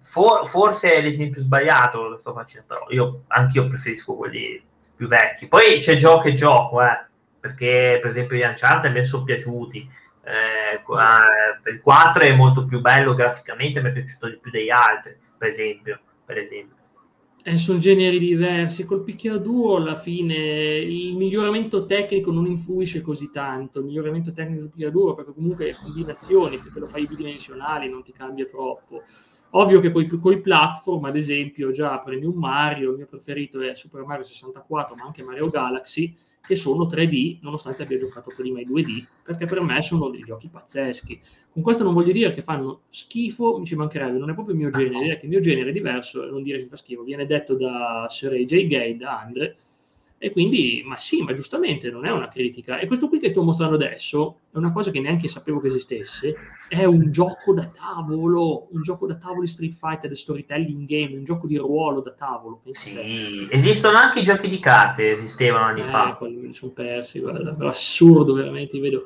For, forse è l'esempio sbagliato che sto facendo, però io anch'io preferisco quelli più vecchi. Poi c'è gioco e gioco, eh, perché per esempio gli Uncharted mi sono piaciuti, eh, il 4 è molto più bello graficamente, mi è piaciuto di più degli altri, per esempio. Per esempio.
Eh, sono generi diversi. Col picchiaduro, alla fine, il miglioramento tecnico non influisce così tanto. Il miglioramento tecnico sul picchiaduro, perché comunque combinazioni, te lo fai bidimensionali, non ti cambia troppo. Ovvio che con i platform, ad esempio, già prendi un Mario, il mio preferito è Super Mario 64, ma anche Mario Galaxy, che sono 3D, nonostante abbia giocato prima i 2D, perché per me sono dei giochi pazzeschi. Con questo non voglio dire che fanno schifo, mi ci mancherebbe, non è proprio il mio genere, è che il mio genere è diverso, non dire che fa schifo, viene detto da Sir AJ Gay, da Andre, e quindi, ma sì, ma giustamente non è una critica. E questo qui che sto mostrando adesso è una cosa che neanche sapevo che esistesse. È un gioco da tavolo, un gioco da tavolo di Street Fighter, storytelling game, un gioco di ruolo da tavolo.
Sì, esistono anche i giochi di carte, esistevano anni
eh,
fa.
Quelli me li sono persi, guarda, assurdo veramente. Vedo,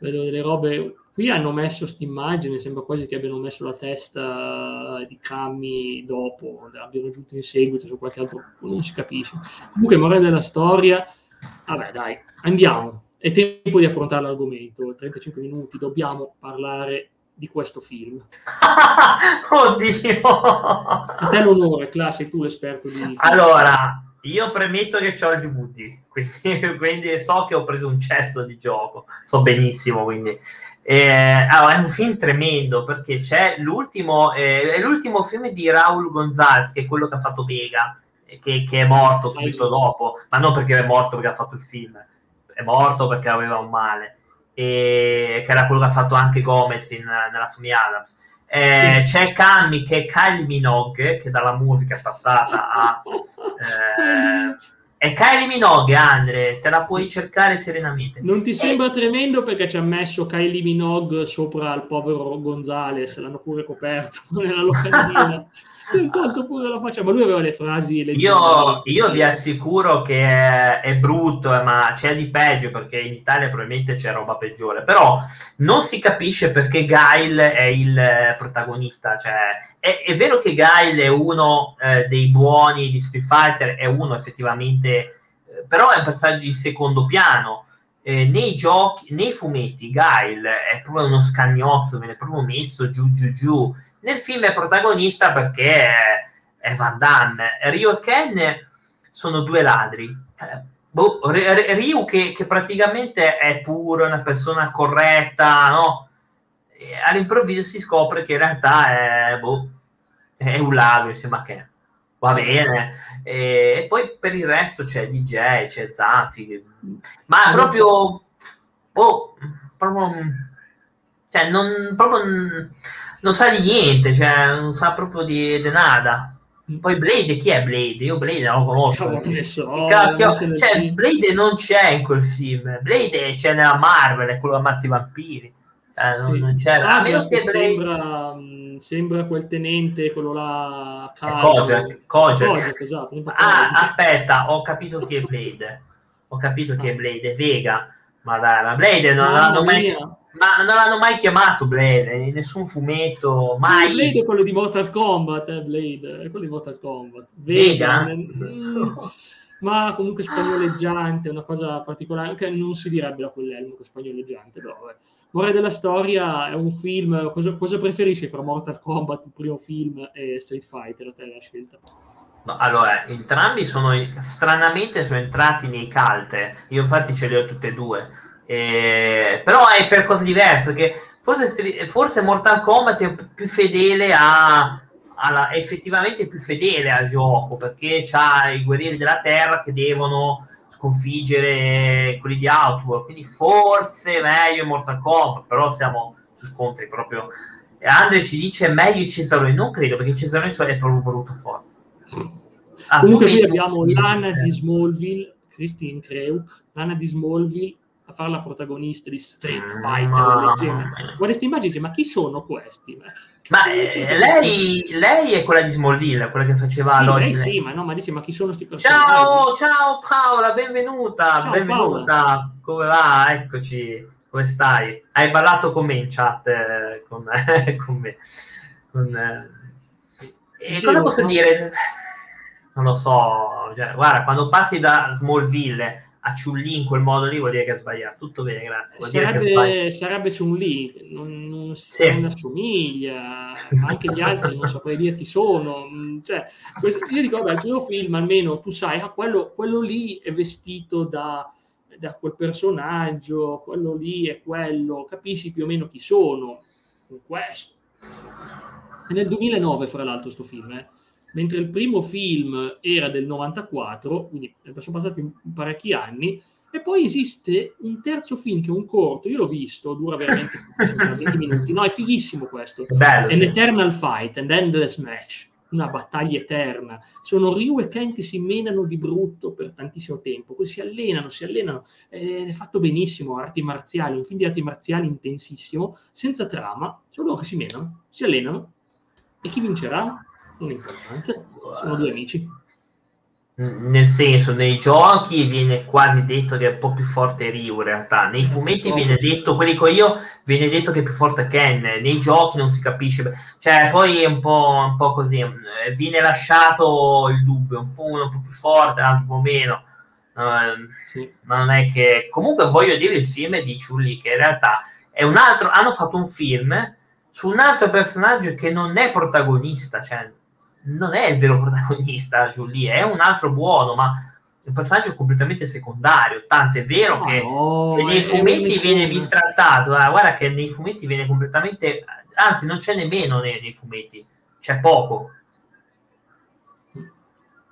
vedo delle robe Qui hanno messo questa immagine, sembra quasi che abbiano messo la testa di Kami dopo, l'abbiano aggiunto in seguito su qualche altro, non si capisce. Comunque, morale della storia, vabbè dai, andiamo, è tempo di affrontare l'argomento, 35 minuti, dobbiamo parlare di questo film.
Oddio!
A te l'onore, Cla, tu l'esperto di...
Allora, io premetto che ho il DVD, quindi, quindi so che ho preso un cesso di gioco, so benissimo, quindi eh, allora, è un film tremendo perché c'è l'ultimo, eh, è l'ultimo film di Raul Gonzalez, che è quello che ha fatto Vega, che, che è morto subito dopo, ma non perché è morto perché ha fatto il film, è morto perché aveva un male, e, che era quello che ha fatto anche Gomez in, nella famiglia Adams. Eh, sì. C'è Cammy che è Kylie Minogue, che dalla musica è passata a... Eh, è Kylie Minogue, Andre, te la puoi cercare serenamente.
Non ti sembra e... tremendo perché ci ha messo Kylie Minogue sopra il povero Gonzales, l'hanno pure coperto nella locandina. Intanto pure la faccia, ma lui aveva le frasi
io, io, vi assicuro che è, è, brutto, eh, ma c'è di peggio perché in Italia probabilmente c'è roba peggiore. Però non si capisce perché Gail è il protagonista. Cioè, è, è vero che Gail è uno eh, dei buoni di Street Fighter, è uno effettivamente, eh, però è un personaggio di secondo piano. Eh, nei giochi, nei fumetti, Gail è proprio uno scagnozzo, viene proprio messo giù giù giù nel film è protagonista perché è, è Van Damme. Ryu e Ken sono due ladri. Boh, Ryu che, che, praticamente è puro, una persona corretta, no? All'improvviso si scopre che in realtà è, boh, è un ladro, insomma che va bene. E poi per il resto c'è DJ, c'è Zanfi, ma è proprio, boh, proprio, cioè non, proprio non sa di niente, cioè non sa proprio di, di nada. Poi Blade, chi è Blade? Io Blade non lo conosco.
Cavolo, so,
Cacchio, cioè, Blade non c'è in quel film. Blade c'è nella Marvel, è quello che ammazza i vampiri. Eh, sì. non, non c'era.
A meno che Blade... sembra, mm, sembra quel tenente, quello là.
Kojak. Kojak. esatto. Ah, aspetta, ho capito chi è Blade. Ho capito chi è. Blade, è Vega. Ma dai, ma Blade non l'hanno mai ma non l'hanno mai chiamato Blade in nessun fumetto, mai.
Blade è quello di Mortal Kombat, eh, Blade, è quello di Mortal Kombat.
Vega?
Mm, ma comunque spagnoleggiante, una cosa particolare, che non si direbbe da quell'elmo che spagnoleggiante, però vabbè. Morale della storia è un film, cosa, cosa, preferisci fra Mortal Kombat, il primo film, e Street Fighter, a te la scelta?
No, allora, entrambi sono, stranamente sono entrati nei calte, io infatti ce li ho tutte e due eh, però è per cose diverse, perché forse, forse Mortal Kombat è più fedele a, alla, effettivamente più fedele al gioco, perché c'ha i guerrieri della terra che devono sconfiggere quelli di Outworld, quindi forse meglio Mortal Kombat, però siamo su scontri proprio... Andre ci dice meglio i Cesaroni, non credo perché i Cesaroni è proprio brutto forte.
Ah, Comunque qui abbiamo l'Anna di Smallville, Christine Kreuk, l'Anna di Smallville a fare la protagonista di Street mm, Fighter. No. Guarda queste immagini, ma chi sono questi?
Ma eh, lei, lei, è quella di Smallville, quella che faceva
sì. Lei sì, ma no, ma dice, ma chi sono questi personaggi?
Ciao, ciao Paola, benvenuta, ciao, benvenuta. Paola. Come va? Eccoci, come stai? Hai parlato con me in chat, eh, con, eh, con, me. Con, eh. E cosa posso dire? Non lo so, cioè, guarda, quando passi da Smallville a Chun-Li in quel modo lì vuol dire che ha sbagliato. Tutto bene, grazie. Vuol
sarebbe, sarebbe Chun-Li, non, non, sì. non assomiglia, anche gli altri non saprei dire chi sono. Mm, cioè, questo, io dico, vabbè, il tuo film almeno tu sai, ah, quello, quello lì è vestito da, da quel personaggio, quello lì è quello, capisci più o meno chi sono con questo. È nel 2009, fra l'altro, sto film, eh. Mentre il primo film era del 94, quindi sono passati parecchi anni, e poi esiste un terzo film che è un corto, io l'ho visto, dura veramente 20 minuti, no, è fighissimo questo,
Bello,
è sì. Eternal Fight, and Endless Match, una battaglia eterna. Sono Ryu e Ken che si menano di brutto per tantissimo tempo, poi si allenano, si allenano, è fatto benissimo, arti marziali, un film di arti marziali intensissimo, senza trama, solo che si menano, si allenano, e chi vincerà? Non importanza, sono due amici.
Nel senso, nei giochi viene quasi detto che è un po' più forte Ryu in realtà, nei fumetti viene detto, quelli che io, viene detto che è più forte Ken, nei giochi non si capisce, cioè poi è un po', un po così, eh, viene lasciato il dubbio, un po' uno un po' più forte, l'altro un po' meno, uh, sì. ma non è che... Comunque voglio dire il film di Chulli, che in realtà è un altro, hanno fatto un film su un altro personaggio che non è protagonista, cioè non è il vero protagonista Julie, è un altro buono, ma è un personaggio completamente secondario. Tanto è vero che, no, che nei fumetti viene bistrattato. Eh, guarda che nei fumetti viene completamente. Anzi, non c'è nemmeno nei, nei fumetti, c'è poco.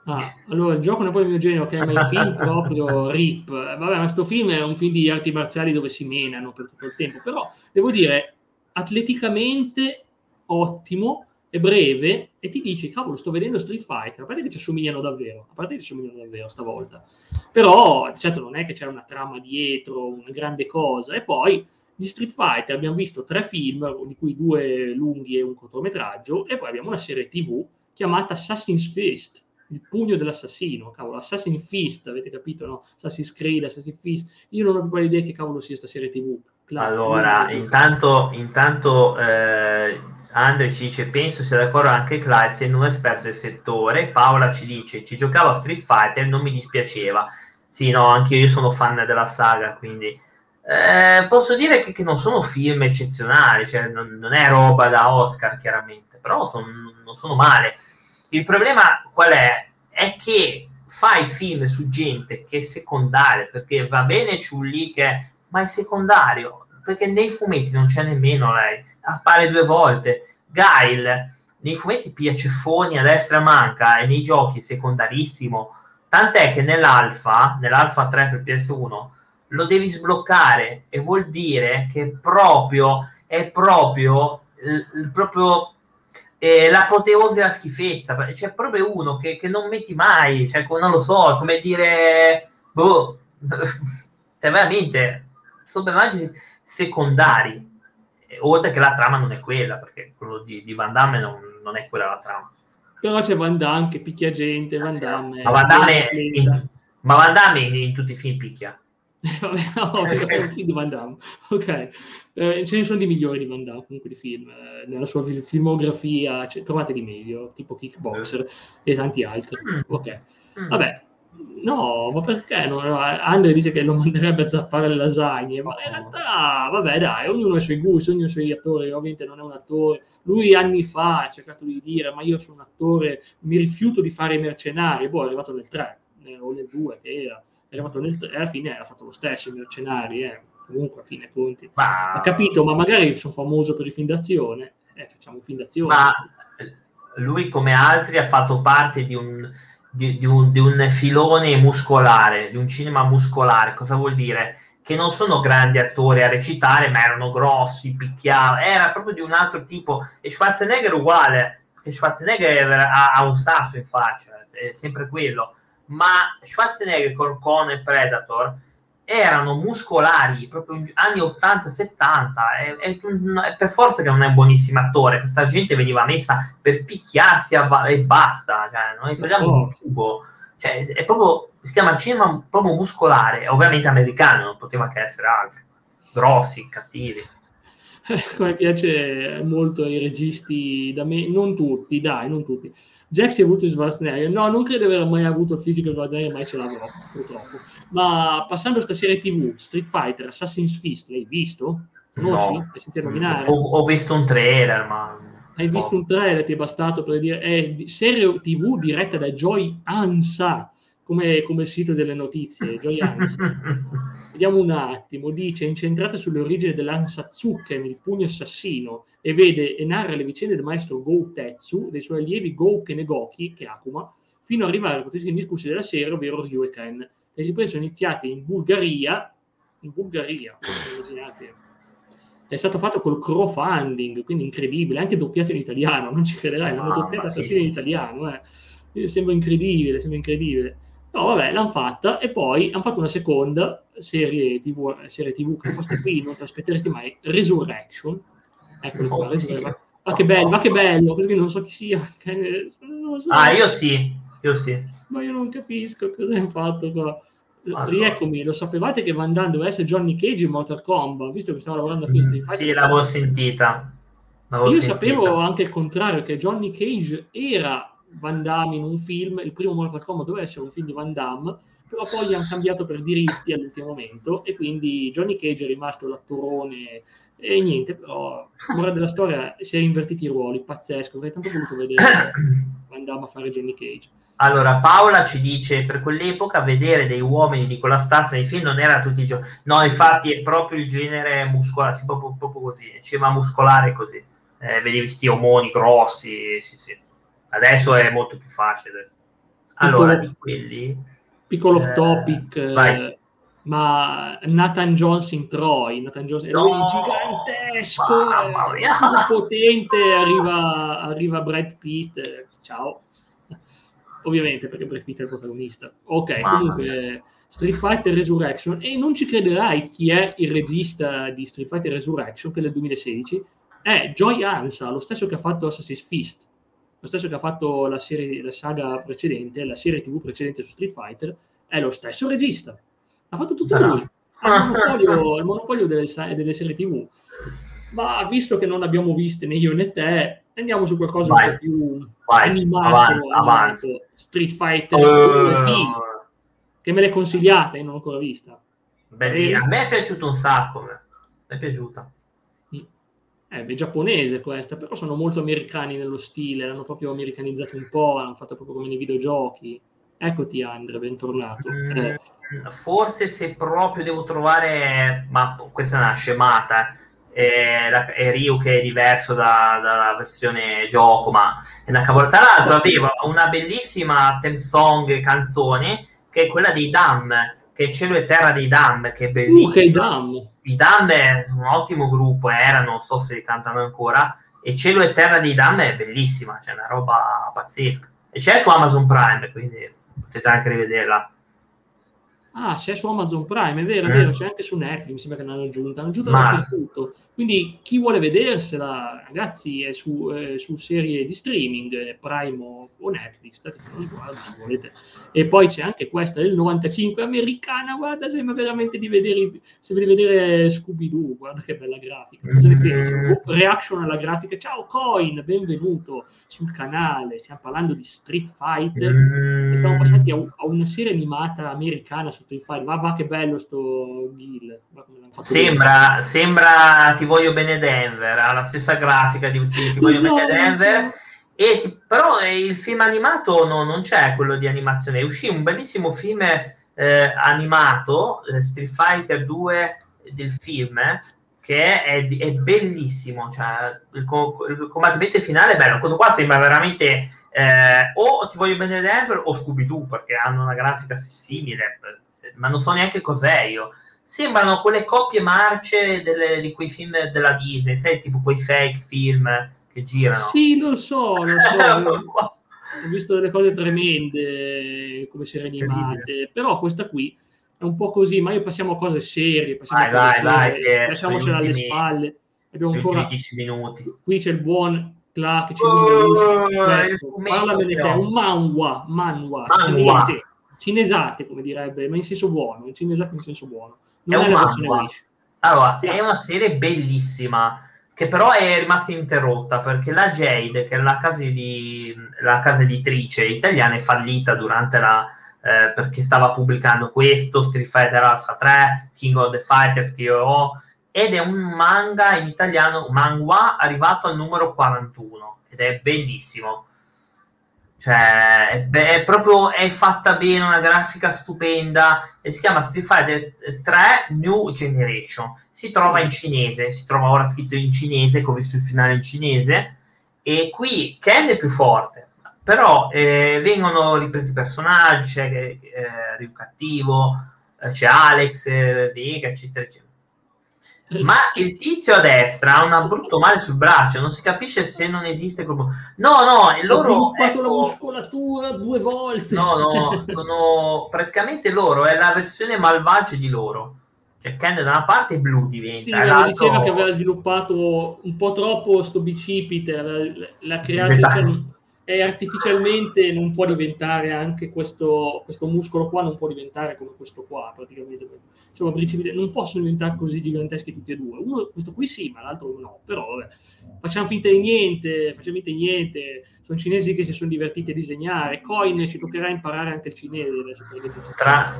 Ah, allora il gioco non è poi il mio genere, ok, ma il film proprio RIP. Vabbè, ma questo film è un film di arti marziali dove si menano per tutto il tempo, però devo dire, atleticamente ottimo, è breve e ti dici, cavolo, sto vedendo Street Fighter, a parte che ci assomigliano davvero, a parte che ci assomigliano davvero stavolta, però certo non è che c'è una trama dietro, una grande cosa, e poi di Street Fighter abbiamo visto tre film, di cui due lunghi e un cortometraggio, e poi abbiamo una serie tv chiamata Assassin's Fist, il pugno dell'assassino, cavolo, Assassin's Fist, avete capito, no? Assassin's Creed, Assassin's Fist, io non ho più idea che cavolo sia questa serie tv.
allora, intanto, intanto eh Andre ci dice penso sia d'accordo anche Clyde essendo un esperto del settore. Paola ci dice ci giocavo a Street Fighter non mi dispiaceva. Sì no anche io sono fan della saga quindi eh, posso dire che, che, non sono film eccezionali cioè non, non, è roba da Oscar chiaramente però son, non sono male. Il problema qual è? è che fai film su gente che è secondaria perché va bene Ciulli che ma è secondario perché nei fumetti non c'è nemmeno lei appare due volte. Gail nei fumetti pia ceffoni a destra manca e nei giochi secondarissimo. Tant'è che nell'alfa, nell'alfa 3 per PS1, lo devi sbloccare e vuol dire che proprio è proprio, il, proprio eh, l'apoteosi della schifezza. C'è proprio uno che, che, non metti mai, cioè, non lo so, come dire, boh, cioè veramente sono personaggi secondari oltre che la trama non è quella, perché quello di, di Van Damme non, non, è quella la trama.
Però c'è Van Damme che picchia gente, Van Damme...
Ma Van Damme, in, ma Van Damme in, in, tutti i film picchia.
Vabbè, no, è un film di Van Damme. Ok, eh, ce ne sono di migliori di Van Damme, comunque di film. Eh, nella sua filmografia cioè, trovate di meglio, tipo Kickboxer e tanti altri. Mm. Ok, mm. vabbè, No, ma perché? No, Andre dice che lo manderebbe a zappare le lasagne, ma in realtà, vabbè, dai, ognuno ha i suoi gusti, ognuno ha i suoi attori. Ovviamente non è un attore. Lui anni fa ha cercato di dire: Ma io sono un attore, mi rifiuto di fare i mercenari. Boh, è arrivato nel 3 eh, o nel 2, che era. È arrivato nel 3 e alla fine ha fatto lo stesso, i mercenari, eh. comunque a fine conti. Ma... Ha capito, ma magari sono famoso per i film d'azione. Eh, facciamo un film d'azione.
Ma lui, come altri, ha fatto parte di un di, di, un, di, un, filone muscolare, di un cinema muscolare. Cosa vuol dire? Che non sono grandi attori a recitare, ma erano grossi, picchiavano, era proprio di un altro tipo. E Schwarzenegger è uguale, perché Schwarzenegger ha, ha un sasso in faccia, è sempre quello. Ma Schwarzenegger con, con Predator erano muscolari proprio anni 80-70 e, e, e, per forza che non è un buonissimo attore questa gente veniva messa per picchiarsi a, e basta cioè, noi facciamo un tubo cioè, è proprio si chiama cinema proprio muscolare ovviamente americano non poteva che essere altro. Grossi, cattivi.
Come piace molto ai registi da me non tutti dai, non tutti Jack si è avuto Schwarzenegger. No, non credo di aver mai avuto il fisico di Schwarzenegger, mai ce l'avrò, purtroppo. Ma passando a questa serie TV, Street Fighter, Assassin's Fist, l'hai visto?
Conosci? No. Hai nominare? Ho, ho, visto un trailer, ma...
Hai visto un trailer, ti è bastato per dire... È serie TV diretta da Joy Ansa, come, come il sito delle notizie, Joy Ansa. Vediamo un attimo, dice incentrata sulle origini dell'Ansatsuken, il pugno assassino, e vede e narra le vicende del maestro Go Tetsu, dei suoi allievi Go Kenegoki, che Akuma, fino ad arrivare ai protagonisti indiscussi della serie, ovvero Ryu e Ken. Le riprese sono iniziate in Bulgaria, in Bulgaria, immaginate, è stato fatto col crowdfunding, quindi incredibile, anche doppiato in italiano, non ci crederai, l'hanno doppiato sì, sì, in italiano, eh. sembra incredibile, sembra incredibile. No, vabbè, l'hanno fatta e poi hanno fatto una seconda serie TV, serie TV che questa qui non ti aspetteresti mai, Resurrection. Ecco qua, Resurrection. Ma che bello, ma che bello, perché non so chi sia.
So. Ah, io sì, io sì.
Ma io non capisco cosa hanno fatto qua. Allora. Rieccomi, lo sapevate che Van Damme doveva essere Johnny Cage in Mortal Kombat, visto che stavo lavorando a Fist
mm, Sì, l'avevo sentita.
L'avevo Io sentita. sapevo anche il contrario, che Johnny Cage era Van Damme in un film, il primo Mortal Kombat doveva essere un film di Van Damme, però poi gli hanno cambiato per diritti all'ultimo momento e quindi Johnny Cage è rimasto l'attorone e niente, però l'ora della storia si è invertiti i ruoli, pazzesco, avrei tanto voluto vedere Van Damme a fare Johnny Cage.
Allora, Paola ci dice: per quell'epoca vedere dei uomini di quella stazza nei film non era tutti i giorni. No, infatti è proprio il genere muscolare, sì, proprio, proprio così, cinema muscolare così. Eh, vedevi questi omoni grossi, sì, sì. Adesso è molto più facile. Allora, piccolo, di quelli...
Piccolo off eh, topic, eh, ma Nathan Jones in Troy, Nathan Jones no, gigantesco, eh, potente, arriva, arriva Brad Pitt, ciao ovviamente perché Brad Pitt è il protagonista. Ok, Mamma comunque Street Fighter Resurrection e non ci crederai chi è il regista di Street Fighter Resurrection, che è del 2016, è Joy Ansa, lo stesso che ha fatto Assassin's Fist, lo stesso che ha fatto la, serie, la saga precedente, la serie TV precedente su Street Fighter, è lo stesso regista. Ha fatto tutto no. lui. Il monopolio, il monopolio delle, delle serie TV. Ma visto che non abbiamo viste né io né te, andiamo su qualcosa vai, un po' più vai, animato, avanza, avanza. Street Fighter uh, che me l'hai consigliata e non l'ho ancora vista.
Beh, a me è piaciuto un sacco, mi è piaciuta.
Mm. Eh, è giapponese questa, però sono molto americani nello stile, l'hanno proprio americanizzato un po', l'hanno fatto proprio come nei videogiochi. Eccoti Andre, bentornato.
Eh. Forse se proprio devo trovare, ma questa è una scemata, e, la, e Ryu che è diverso da, dalla versione gioco, ma è una cavolata. Tra l'altro aveva una bellissima theme song canzone che è quella dei Dam, che è Cielo e Terra dei Dam, che è bellissima. Uh, che
Dam.
I Dam è un ottimo gruppo, era, non so se cantano ancora, e Cielo e Terra dei Dam è bellissima, c'è cioè una roba pazzesca. E c'è su Amazon Prime, quindi potete anche rivederla.
Ah, c'è su Amazon Prime, è vero, è vero, c'è anche su Netflix, mi sembra che l'hanno aggiunta, hanno aggiunta dappertutto. Quindi chi vuole vedersela, ragazzi, è su, eh, su serie di streaming, Prime o, o Netflix, dateci uno sguardo se volete. E poi c'è anche questa del 95 americana, guarda, sembra veramente di vedere, sembra di vedere Scooby-Doo, guarda che bella grafica. Cosa ne pensi? Mm. Oh, reaction alla grafica, ciao Coin, benvenuto sul canale, stiamo parlando di Street Fighter e siamo passati a, a una serie animata americana su Street Fighter, va, va che bello sto Gil.
Sembra, sembra ti voglio bene Denver, ha la stessa grafica di, di Ti voglio esatto. bene Denver. E ti, però eh, il film animato no, non c'è quello di animazione. Uscì un bellissimo film eh, animato, eh, Street Fighter 2 del film, che è, è bellissimo. Cioè, il, il, combattimento finale è bello. Questo qua sembra veramente eh, o Ti voglio bene Denver o Scooby-Doo, perché hanno una grafica simile, ma non so neanche cos'è io sembrano quelle coppie marce delle, di quei film della Disney, sai, tipo quei fake film che girano.
Sì, lo so, lo so. Ho visto delle cose tremende come serie animate, però questa qui è un po' così, ma io passiamo a cose serie, passiamo
vai, a cose vai, serie,
vai, lasciamocela alle spalle. Abbiamo ancora
10 minuti.
Qui c'è il buon Clark, c'è oh, te, un manhwa, manhwa, manhwa. Cinesate come direbbe, ma in senso buono, cinesate in senso buono
è, un manga. Allora, è una serie bellissima che però è rimasta interrotta perché la Jade, che è la casa, di, la casa editrice italiana, è fallita durante la, eh, perché stava pubblicando questo, Street Fighter Alpha 3, King of the Fighters ho, ed è un manga in italiano, manga arrivato al numero 41, ed è bellissimo. Cioè, è, be- è proprio è fatta bene, una grafica stupenda e si chiama Street Fighter 3 New Generation. Si trova in cinese, si trova ora scritto in cinese, come ho visto il finale in cinese. E qui Ken è più forte, però eh, vengono ripresi personaggi, c'è eh, Ryu cattivo, eh, c'è Alex, eh, Vega, eccetera, eccetera. Ma il tizio a destra ha un brutto male sul braccio, non si capisce se non esiste proprio. No, no, loro.
Sviluppato ecco, la muscolatura due volte.
No, no, sono praticamente loro, è la versione malvagia di loro. Cioè, Ken da una parte blu diventa.
Sì, mi diceva che aveva sviluppato un po' troppo sto bicipite, l'ha creato. Cioè, e artificialmente non può diventare anche questo, questo, muscolo qua, non può diventare come questo qua, praticamente. Insomma, non possono diventare così giganteschi tutti e due. Uno, questo qui sì, ma l'altro no. Però vabbè, facciamo finta di niente, facciamo finta di niente. Sono cinesi che si sono divertiti a disegnare. Coin ci toccherà imparare anche il cinese adesso
tra,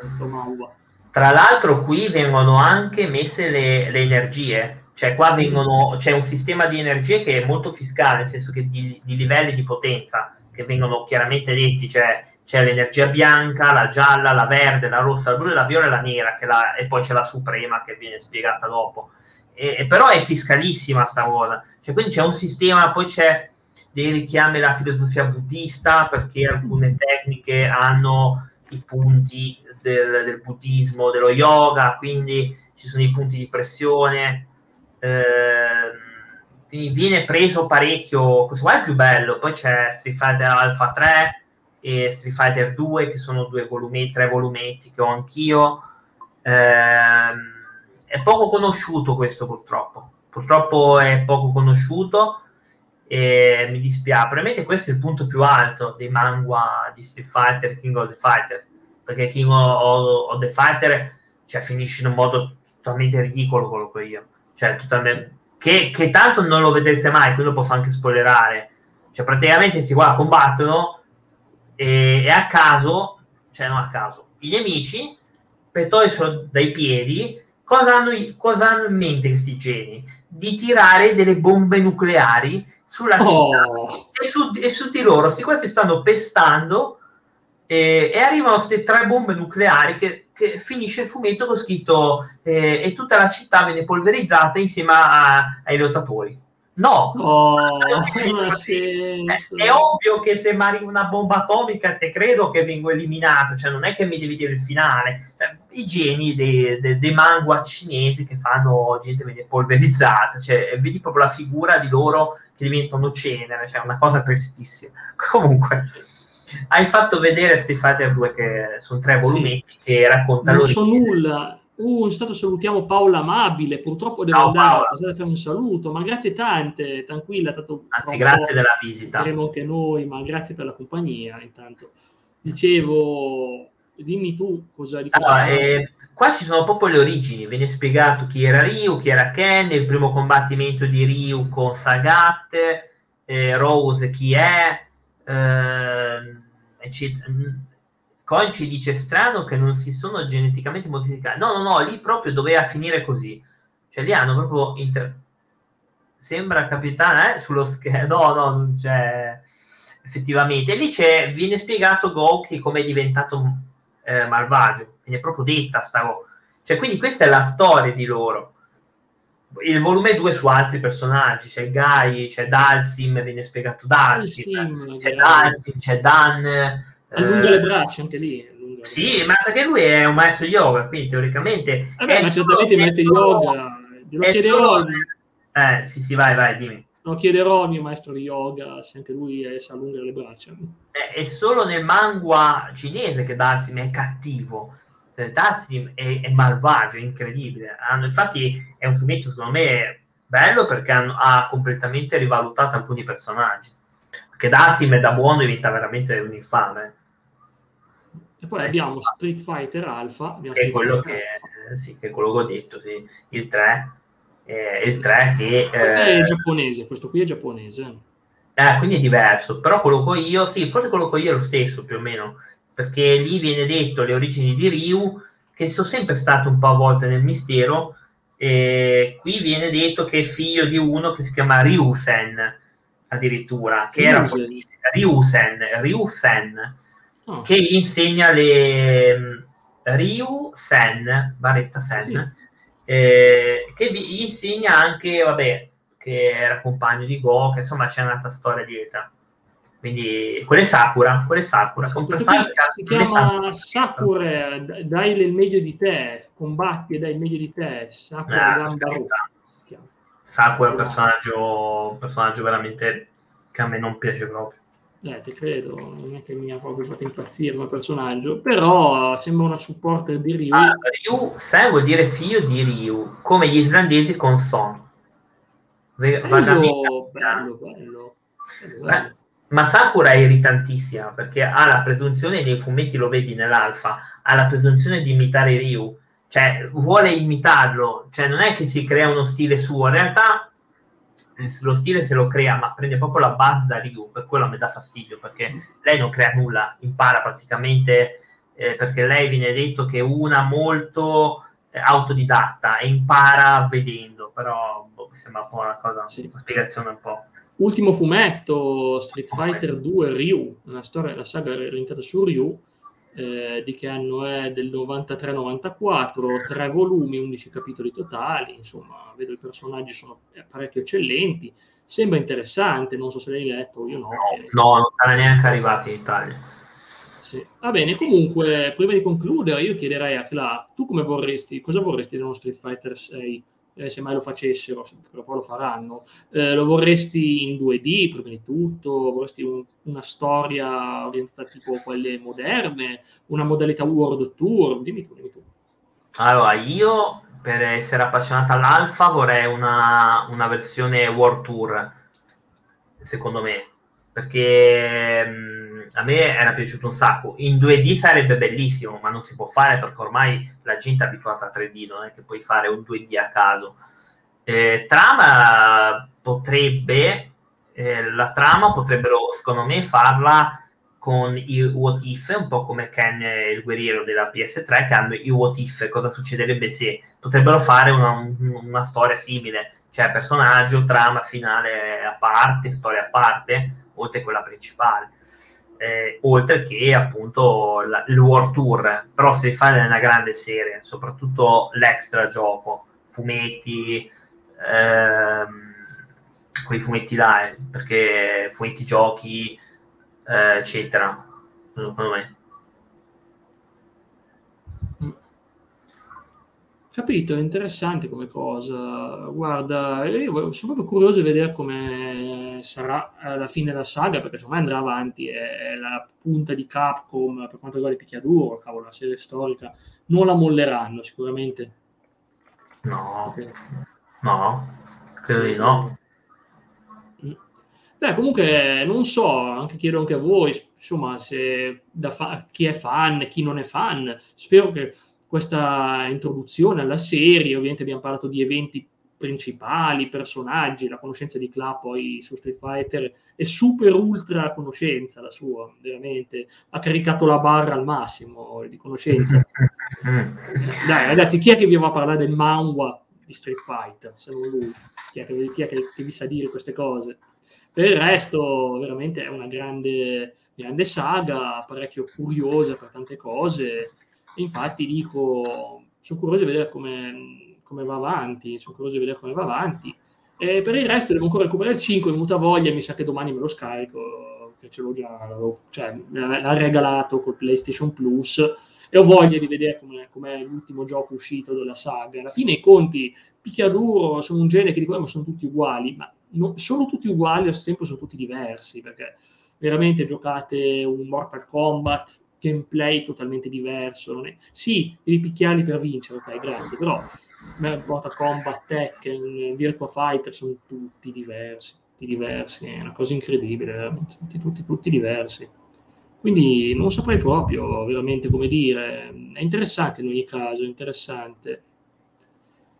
tra l'altro qui vengono anche messe le, le energie cioè qua vengono, c'è un sistema di energie che è molto fiscale, nel senso che di, di livelli di potenza che vengono chiaramente detti, cioè c'è l'energia bianca, la gialla, la verde, la rossa, la blu, la viola e la nera, la, e poi c'è la suprema che viene spiegata dopo. E, però è fiscalissima sta cosa, cioè, quindi c'è un sistema, poi c'è dei richiami alla filosofia buddista, perché alcune tecniche hanno i punti del, del buddismo, dello yoga, quindi ci sono i punti di pressione, eh, viene preso parecchio, questo qua è più bello, poi c'è Street Fighter Alpha 3 e Street Fighter 2 che sono due volumetti, tre volumetti che ho anch'io. Eh, è poco conosciuto questo purtroppo, purtroppo è poco conosciuto e mi dispiace. Probabilmente questo è il punto più alto dei manga di Street Fighter, King of the Fighter, perché King of, of the Fighter cioè, finisce in un modo totalmente ridicolo quello che io cioè totalmente, che, che, tanto non lo vedrete mai, quello posso anche spoilerare. Cioè, praticamente si qua combattono e, e, a caso, cioè non a caso, i nemici, per toglierselo dai piedi, cosa hanno, cosa hanno in mente questi geni? Di tirare delle bombe nucleari sulla oh. città e su, e su di loro. Questi qua si stanno pestando e, e arrivano queste tre bombe nucleari che, che, finisce il fumetto con scritto eh, e tutta la città viene polverizzata insieme a, ai lottatori. No,
oh,
è, è, ovvio che se mi arriva una bomba atomica te credo che vengo eliminato, cioè non è che mi devi dire il finale. Cioè, I geni dei, dei, dei manga cinesi che fanno gente viene polverizzata, cioè vedi proprio la figura di loro che diventano cenere, cioè una cosa tristissima. Comunque hai fatto vedere Street Fighter 2 che sono tre volumi sì. che raccontano
non so nulla. Uh, intanto salutiamo Paola Amabile purtroppo devo Ciao, andare a fare un saluto ma grazie tante tranquilla tanto
anzi grazie della visita.
faremo anche noi ma grazie per la compagnia intanto. Dicevo dimmi tu cosa di
allora, eh, qua ci sono proprio le origini viene spiegato chi era Ryu chi era Ken il primo combattimento di Ryu con Sagat eh, Rose chi è eh, Coin ci dice strano che non si sono geneticamente modificati. No, no, no, lì proprio doveva finire così. Cioè, lì hanno proprio... Inter... Sembra capitana, eh, sullo schermo. No, no, non. Effettivamente. Lì c'è, viene spiegato Goki come è diventato eh, malvagio. Viene proprio detta sta cosa. Cioè, quindi questa è la storia di loro il volume 2 su altri personaggi, c'è Guy, c'è Dalsim, viene spiegato Dalsim, c'è Dalsim, c'è Dan.
Allunga eh, le braccia anche lì.
Sì, ma perché lui è un maestro yoga, quindi teoricamente...
Vabbè, ma certamente i maestri yoga... Glielo chiederò...
Eh, sì, sì, vai, vai, dimmi.
Lo chiederò al mio maestro di yoga se anche lui è, sa allungare le braccia.
È, è solo nel manga cinese che Dalsim è cattivo eh, Tassim è, è, malvagio, è incredibile. Hanno, infatti è un fumetto secondo me bello perché hanno, ha completamente rivalutato alcuni personaggi. Perché Dassim è da buono diventa veramente un infame.
E poi abbiamo Street Fighter Alpha.
Che è, quello che, eh, sì, che è quello che ho detto, sì. il 3. Eh, il 3 che...
Questo è eh, giapponese, questo qui è giapponese.
Eh, quindi è diverso, però quello che io, sì, forse quello che io è lo stesso più o meno, perché lì viene detto le origini di Ryu, che sono sempre state un po' avvolte nel mistero, e qui viene detto che è figlio di uno che si chiama Ryusen. addirittura, che Ryusen. era fortissima, Ryusen, Ryusen oh. che insegna le mm, Ryu Sen, Baretta Sen, sì. eh, che vi insegna anche, vabbè, che era compagno di Go, che insomma c'è un'altra storia dietro. Quindi quella è Sakura, quella è Sakura.
Sì, si chiama Sakura, dai il meglio di te, combatti e dai il meglio di te. Sakura
eh, Sakura è un personaggio, un personaggio veramente che a me non piace proprio.
Eh, ti credo, non è che mi ha proprio fatto impazzire come personaggio, però sembra una supporter di Ryu.
Ah, Ryu, Sen vuol dire figlio di Ryu, come gli islandesi con Son.
Bello, bello, bello, bello,
bello. Ma Sakura è irritantissima perché ha la presunzione nei fumetti, lo vedi nell'alfa, ha la presunzione di imitare Ryu, cioè vuole imitarlo, cioè non è che si crea uno stile suo, in realtà lo stile se lo crea, ma prende proprio la base da Ryu, per quello mi dà fastidio, perché lei non crea nulla, impara praticamente, eh, perché lei viene detto che è una molto eh, autodidatta e impara vedendo, però boh, sembra un po' una cosa, sì. una spiegazione un po'.
Ultimo fumetto, Street Fighter 2 Ryu, una storia, la saga orientata su Ryu, eh, di che anno è? Del 93-94, tre volumi, 11 capitoli totali, insomma, vedo i personaggi sono parecchio eccellenti, sembra interessante, non so se l'hai letto, io no.
No, no non sarà neanche arrivati in Italia.
Sì. Va bene, comunque, prima di concludere, io chiederei a Clark, tu come vorresti, cosa vorresti da uno Street Fighter 6? Eh, se mai lo facessero, però poi lo faranno, eh, lo vorresti in 2D prima di tutto, vorresti un, una storia orientata tipo quelle moderne, una modalità World Tour, dimmi tu, dimmi tu.
Allora, io per essere appassionata all'alfa vorrei una, una versione World Tour, secondo me, perché mh, a me era piaciuto un sacco. In 2D sarebbe bellissimo, ma non si può fare perché ormai la gente è abituata a 3D, non è che puoi fare un 2D a caso. Eh, trama potrebbe, eh, la trama potrebbero secondo me farla con i what if, un po' come Ken il guerriero della PS3 che hanno i what if, cosa succederebbe se potrebbero fare una, una storia simile, cioè personaggio, trama finale a parte, storia a parte oltre a quella principale. Eh, oltre che appunto la, il World Tour, però se fai una grande serie, soprattutto l'extra gioco, fumetti, ehm, quei fumetti là, eh, perché fumetti giochi, eh, eccetera, secondo me.
Capito, interessante come cosa. Guarda, io sono proprio curioso di vedere come sarà alla fine la saga, perché secondo me andrà avanti, è la punta di Capcom per quanto riguarda il picchiaduro, cavolo, la serie storica, non la molleranno sicuramente.
No, no, credo di no.
Beh, comunque non so, anche chiedo anche a voi, insomma, se fa- chi è fan, chi non è fan, spero che questa introduzione alla serie, ovviamente abbiamo parlato di eventi principali, personaggi, la conoscenza di Cla poi su Street Fighter è super ultra conoscenza la sua, veramente, ha caricato la barra al massimo di conoscenza. Dai ragazzi, chi è che vi va a parlare del manhwa di Street Fighter, se non lui? Chi è che, chi è che, che vi sa dire queste cose? Per il resto, veramente è una grande, grande saga, parecchio curiosa per tante cose, infatti dico, sono curioso di vedere come, come, va avanti, sono curioso di vedere come va avanti. E per il resto devo ancora recuperare il 5, è venuta voglia, mi sa che domani me lo scarico, che ce l'ho già, cioè l'ha regalato col PlayStation Plus e ho voglia di vedere com'è, com'è l'ultimo gioco uscito della saga. Alla fine i conti picchiaduro sono un genere che dico, eh, ma sono tutti uguali, ma non, sono tutti uguali, allo stesso tempo sono tutti diversi, perché veramente giocate un Mortal Kombat, gameplay totalmente diverso. Non è... Sì, devi picchiarli per vincere, ok, grazie, però Mortal Kombat, Tekken, Virtua Fighter sono tutti diversi, tutti diversi, è una cosa incredibile, veramente, tutti, tutti, tutti diversi. Quindi non saprei proprio veramente come dire, è interessante in ogni caso, è interessante.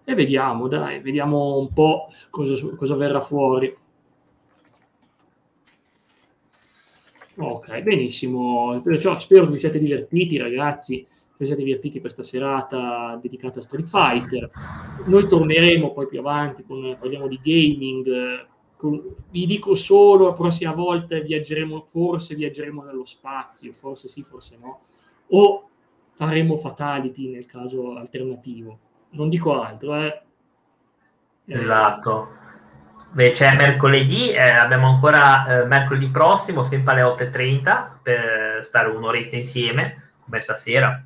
E vediamo, dai, vediamo un po' cosa, cosa verrà fuori. Ok, benissimo. Perciò spero che vi siate divertiti, ragazzi. Vi siate divertiti questa serata dedicata a Street Fighter. Noi torneremo poi più avanti, con, parliamo di gaming, vi dico solo la prossima volta viaggeremo, forse viaggeremo nello spazio, forse sì, forse no, o faremo fatality nel caso alternativo. Non dico altro, eh
esatto. C'è mercoledì, eh, abbiamo ancora eh, mercoledì prossimo, sempre alle 8.30, per stare un'oretta insieme, come stasera,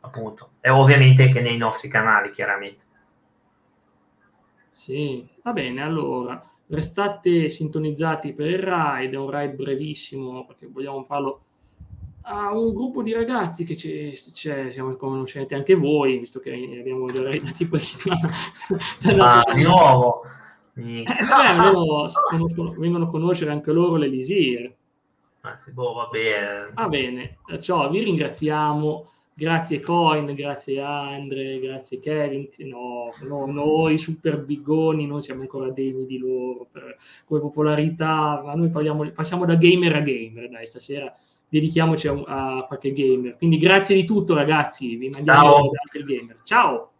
appunto. E ovviamente che nei nostri canali, chiaramente.
Sì, va bene, allora, restate sintonizzati per il ride, è un ride brevissimo, perché vogliamo farlo a un gruppo di ragazzi che c'è, c'è siamo conoscenti anche voi, visto che abbiamo già arrivati prima.
Ah, di nuovo!
Eh, vabbè, loro vengono a conoscere anche loro l'Elisir.
Ah, sì, boh, va bene.
Va bene, ciao, vi ringraziamo. Grazie Coin, grazie Andre, grazie Kevin. No, no, noi super bigoni non siamo ancora degni di loro per, come popolarità, ma noi parliamo, passiamo da gamer a gamer. Dai, stasera dedichiamoci a, a qualche gamer. Quindi grazie di tutto, ragazzi. Vi mandiamo da altri gamer. Ciao!